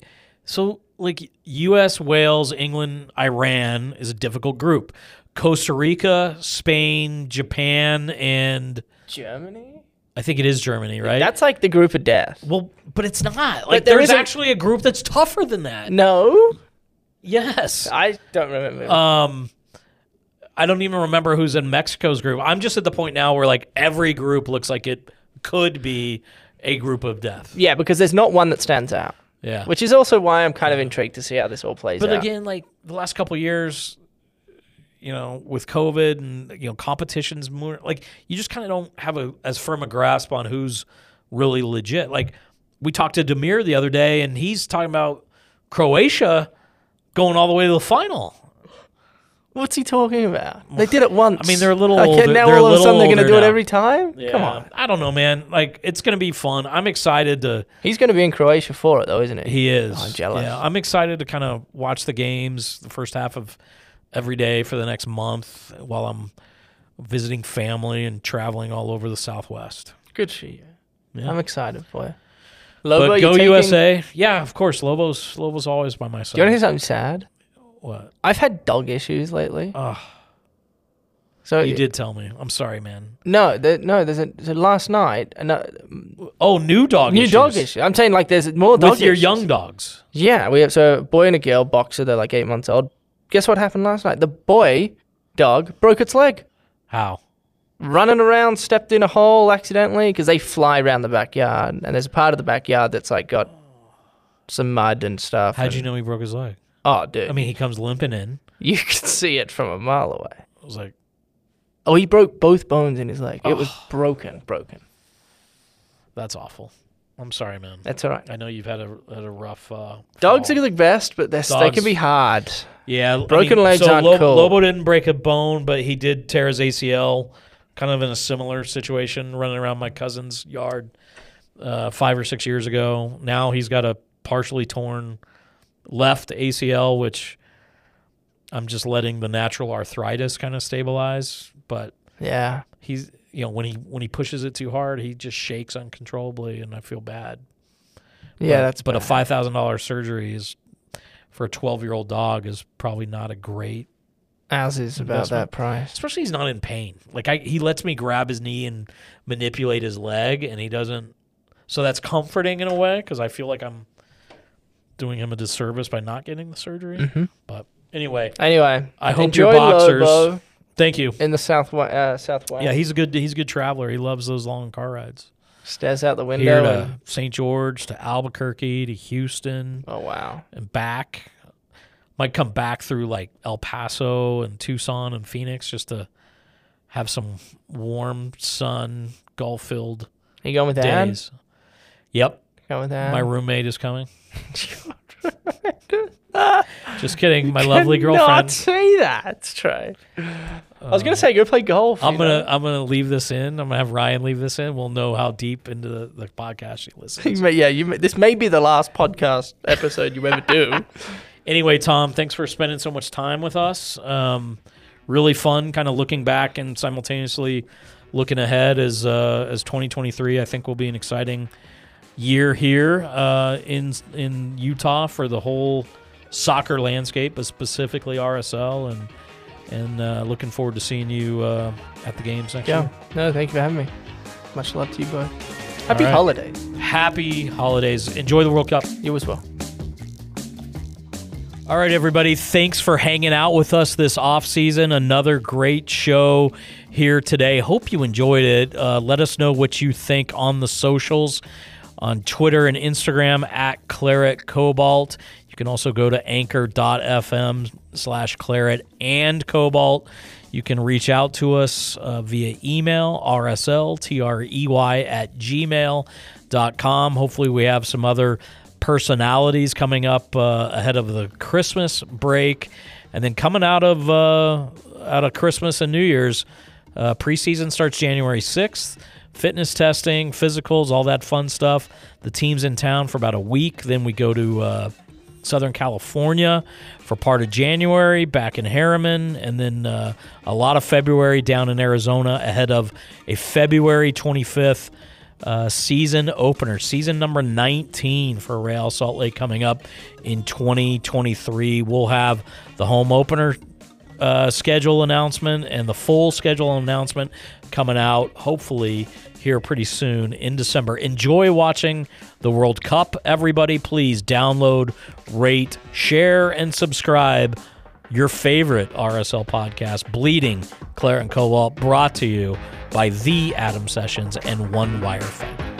so like U.S., Wales, England, Iran is a difficult group. Costa Rica, Spain, Japan, and Germany. I think it is Germany, right? That's like the group of death. well, but it's not. Like there there's actually a group that's tougher than that. No, Yes. I don't remember. Um, I don't even remember who's in Mexico's group. I'm just at the point now where like every group looks like it could be a group of death. yeah, because there's not one that stands out. Yeah. Which is also why I'm kind of intrigued to see how this all plays but out. But again, like the last couple of years, you know, with COVID and you know competitions more, like you just kind of don't have a as firm a grasp on who's really legit. Like we talked to Damir the other day, and he's talking about Croatia going all the way to the final. What's he talking about? They did it once. I mean, they're a little Okay, older- now they're all of a sudden they're going to do it every time. Yeah. Come on. I don't know, man. Like it's gonna be fun. I'm excited to. He's going to be in Croatia for it, though, isn't he? He is. Oh, I'm jealous. Yeah, I'm excited to kind of watch the games the first half of every day for the next month while I'm visiting family and traveling all over the Southwest. Good for you. Yeah. I'm excited for you. Lobo, but go taking- USA. Yeah, of course. Lobos. Lobos always by my side. You want to hear something sad? What? I've had dog issues lately. Oh, So you did tell me. I'm sorry, man. No, there, no. There's a so last night. uh, Oh, new dog. new issues. dog issue. I'm saying like there's more dog with your issues. young dogs. Yeah, we have so a boy and a girl boxer. They're like eight months old. Guess what happened last night? The boy dog broke its leg. How? running around, stepped in a hole accidentally because they fly around the backyard, and there's a part of the backyard that's like got some mud and stuff. How'd and- you know he broke his leg? Oh, dude, I mean, he comes limping in. you could see it from a mile away. I was like, Oh, he broke both bones in his leg. It was broken, broken. that's awful. I'm sorry, man. That's all right. I know you've had a had a rough. Uh, Dogs fall. are the best, but they're, they Dogs- can be hard. Yeah, I Broken mean, legs so aren't Lo- cool. Lobo didn't break a bone, but he did tear his ACL, kind of in a similar situation, running around my cousin's yard uh, five or six years ago. Now he's got a partially torn left ACL, which I'm just letting the natural arthritis kind of stabilize. But Yeah. he's, you know, when he when he pushes it too hard, he just shakes uncontrollably, and I feel bad. Yeah, But- that's but a five thousand dollars surgery is for a twelve year old dog is probably not a great As is about that price. especially he's not in pain. Like I, he lets me grab his knee and manipulate his leg, and he doesn't. So that's comforting in a way because I feel like I'm doing him a disservice by not getting the surgery. Mm-hmm. But anyway, Anyway, I hope enjoy your boxers- Lobo thank you. in the south uh, southwest. Yeah, he's a good he's a good traveler. He loves those long car rides. stares out the Here window. to and, St. George, to Albuquerque, to Houston, oh wow, and back. Might come back through like El Paso and Tucson and Phoenix just to have some warm sun, golf filled you going with Dad? Yep, With Dad? my roommate is coming. *laughs* Just kidding, my lovely girlfriend. Not say that, Trey. I was gonna say go play golf. I'm you gonna? I'm gonna leave this in. I'm gonna have Ryan leave this in. We'll know how deep into the, the podcast she listens. Yeah, you may, this may be the last podcast episode you ever do. *laughs* anyway, Tom, thanks for spending so much time with us. Um, really fun, kind of looking back and simultaneously looking ahead as uh, as 2023. I think will be an exciting year here uh, in in Utah for the whole soccer landscape, but specifically RSL, and and uh, looking forward to seeing you uh, at the games next Yeah. year. No, thank you for having me. Much love to you both. Happy right. holidays. Happy holidays! Enjoy the World Cup. You as well. All right, everybody. Thanks for hanging out with us this off season. Another great show here today. Hope you enjoyed it. Uh, let us know what you think on the socials, on Twitter and Instagram at Claret Cobalt. You can also go to anchor.fm slash claret and cobalt. You can reach out to us uh, via email, rsltrey at gmail.com. Hopefully, we have some other personalities coming up uh, ahead of the Christmas break, and then coming out of uh, out of Christmas and New Year's. Uh, preseason starts January sixth. Fitness testing, physicals, all that fun stuff. The team's in town for about a week. Then we go to uh, Southern California for part of January, back in Herriman, and then uh, a lot of February down in Arizona ahead of a February 25th uh, season opener, season number 19 for Real Salt Lake coming up in 2023. We'll have the home opener uh, schedule announcement and the full schedule announcement coming out hopefully here pretty soon in December. Enjoy watching the World Cup, everybody. Please download, rate, share, and subscribe. Your favorite RSL podcast, Bleeding Claret and Cobalt, brought to you by the Adam Sessions and One Wire Fan.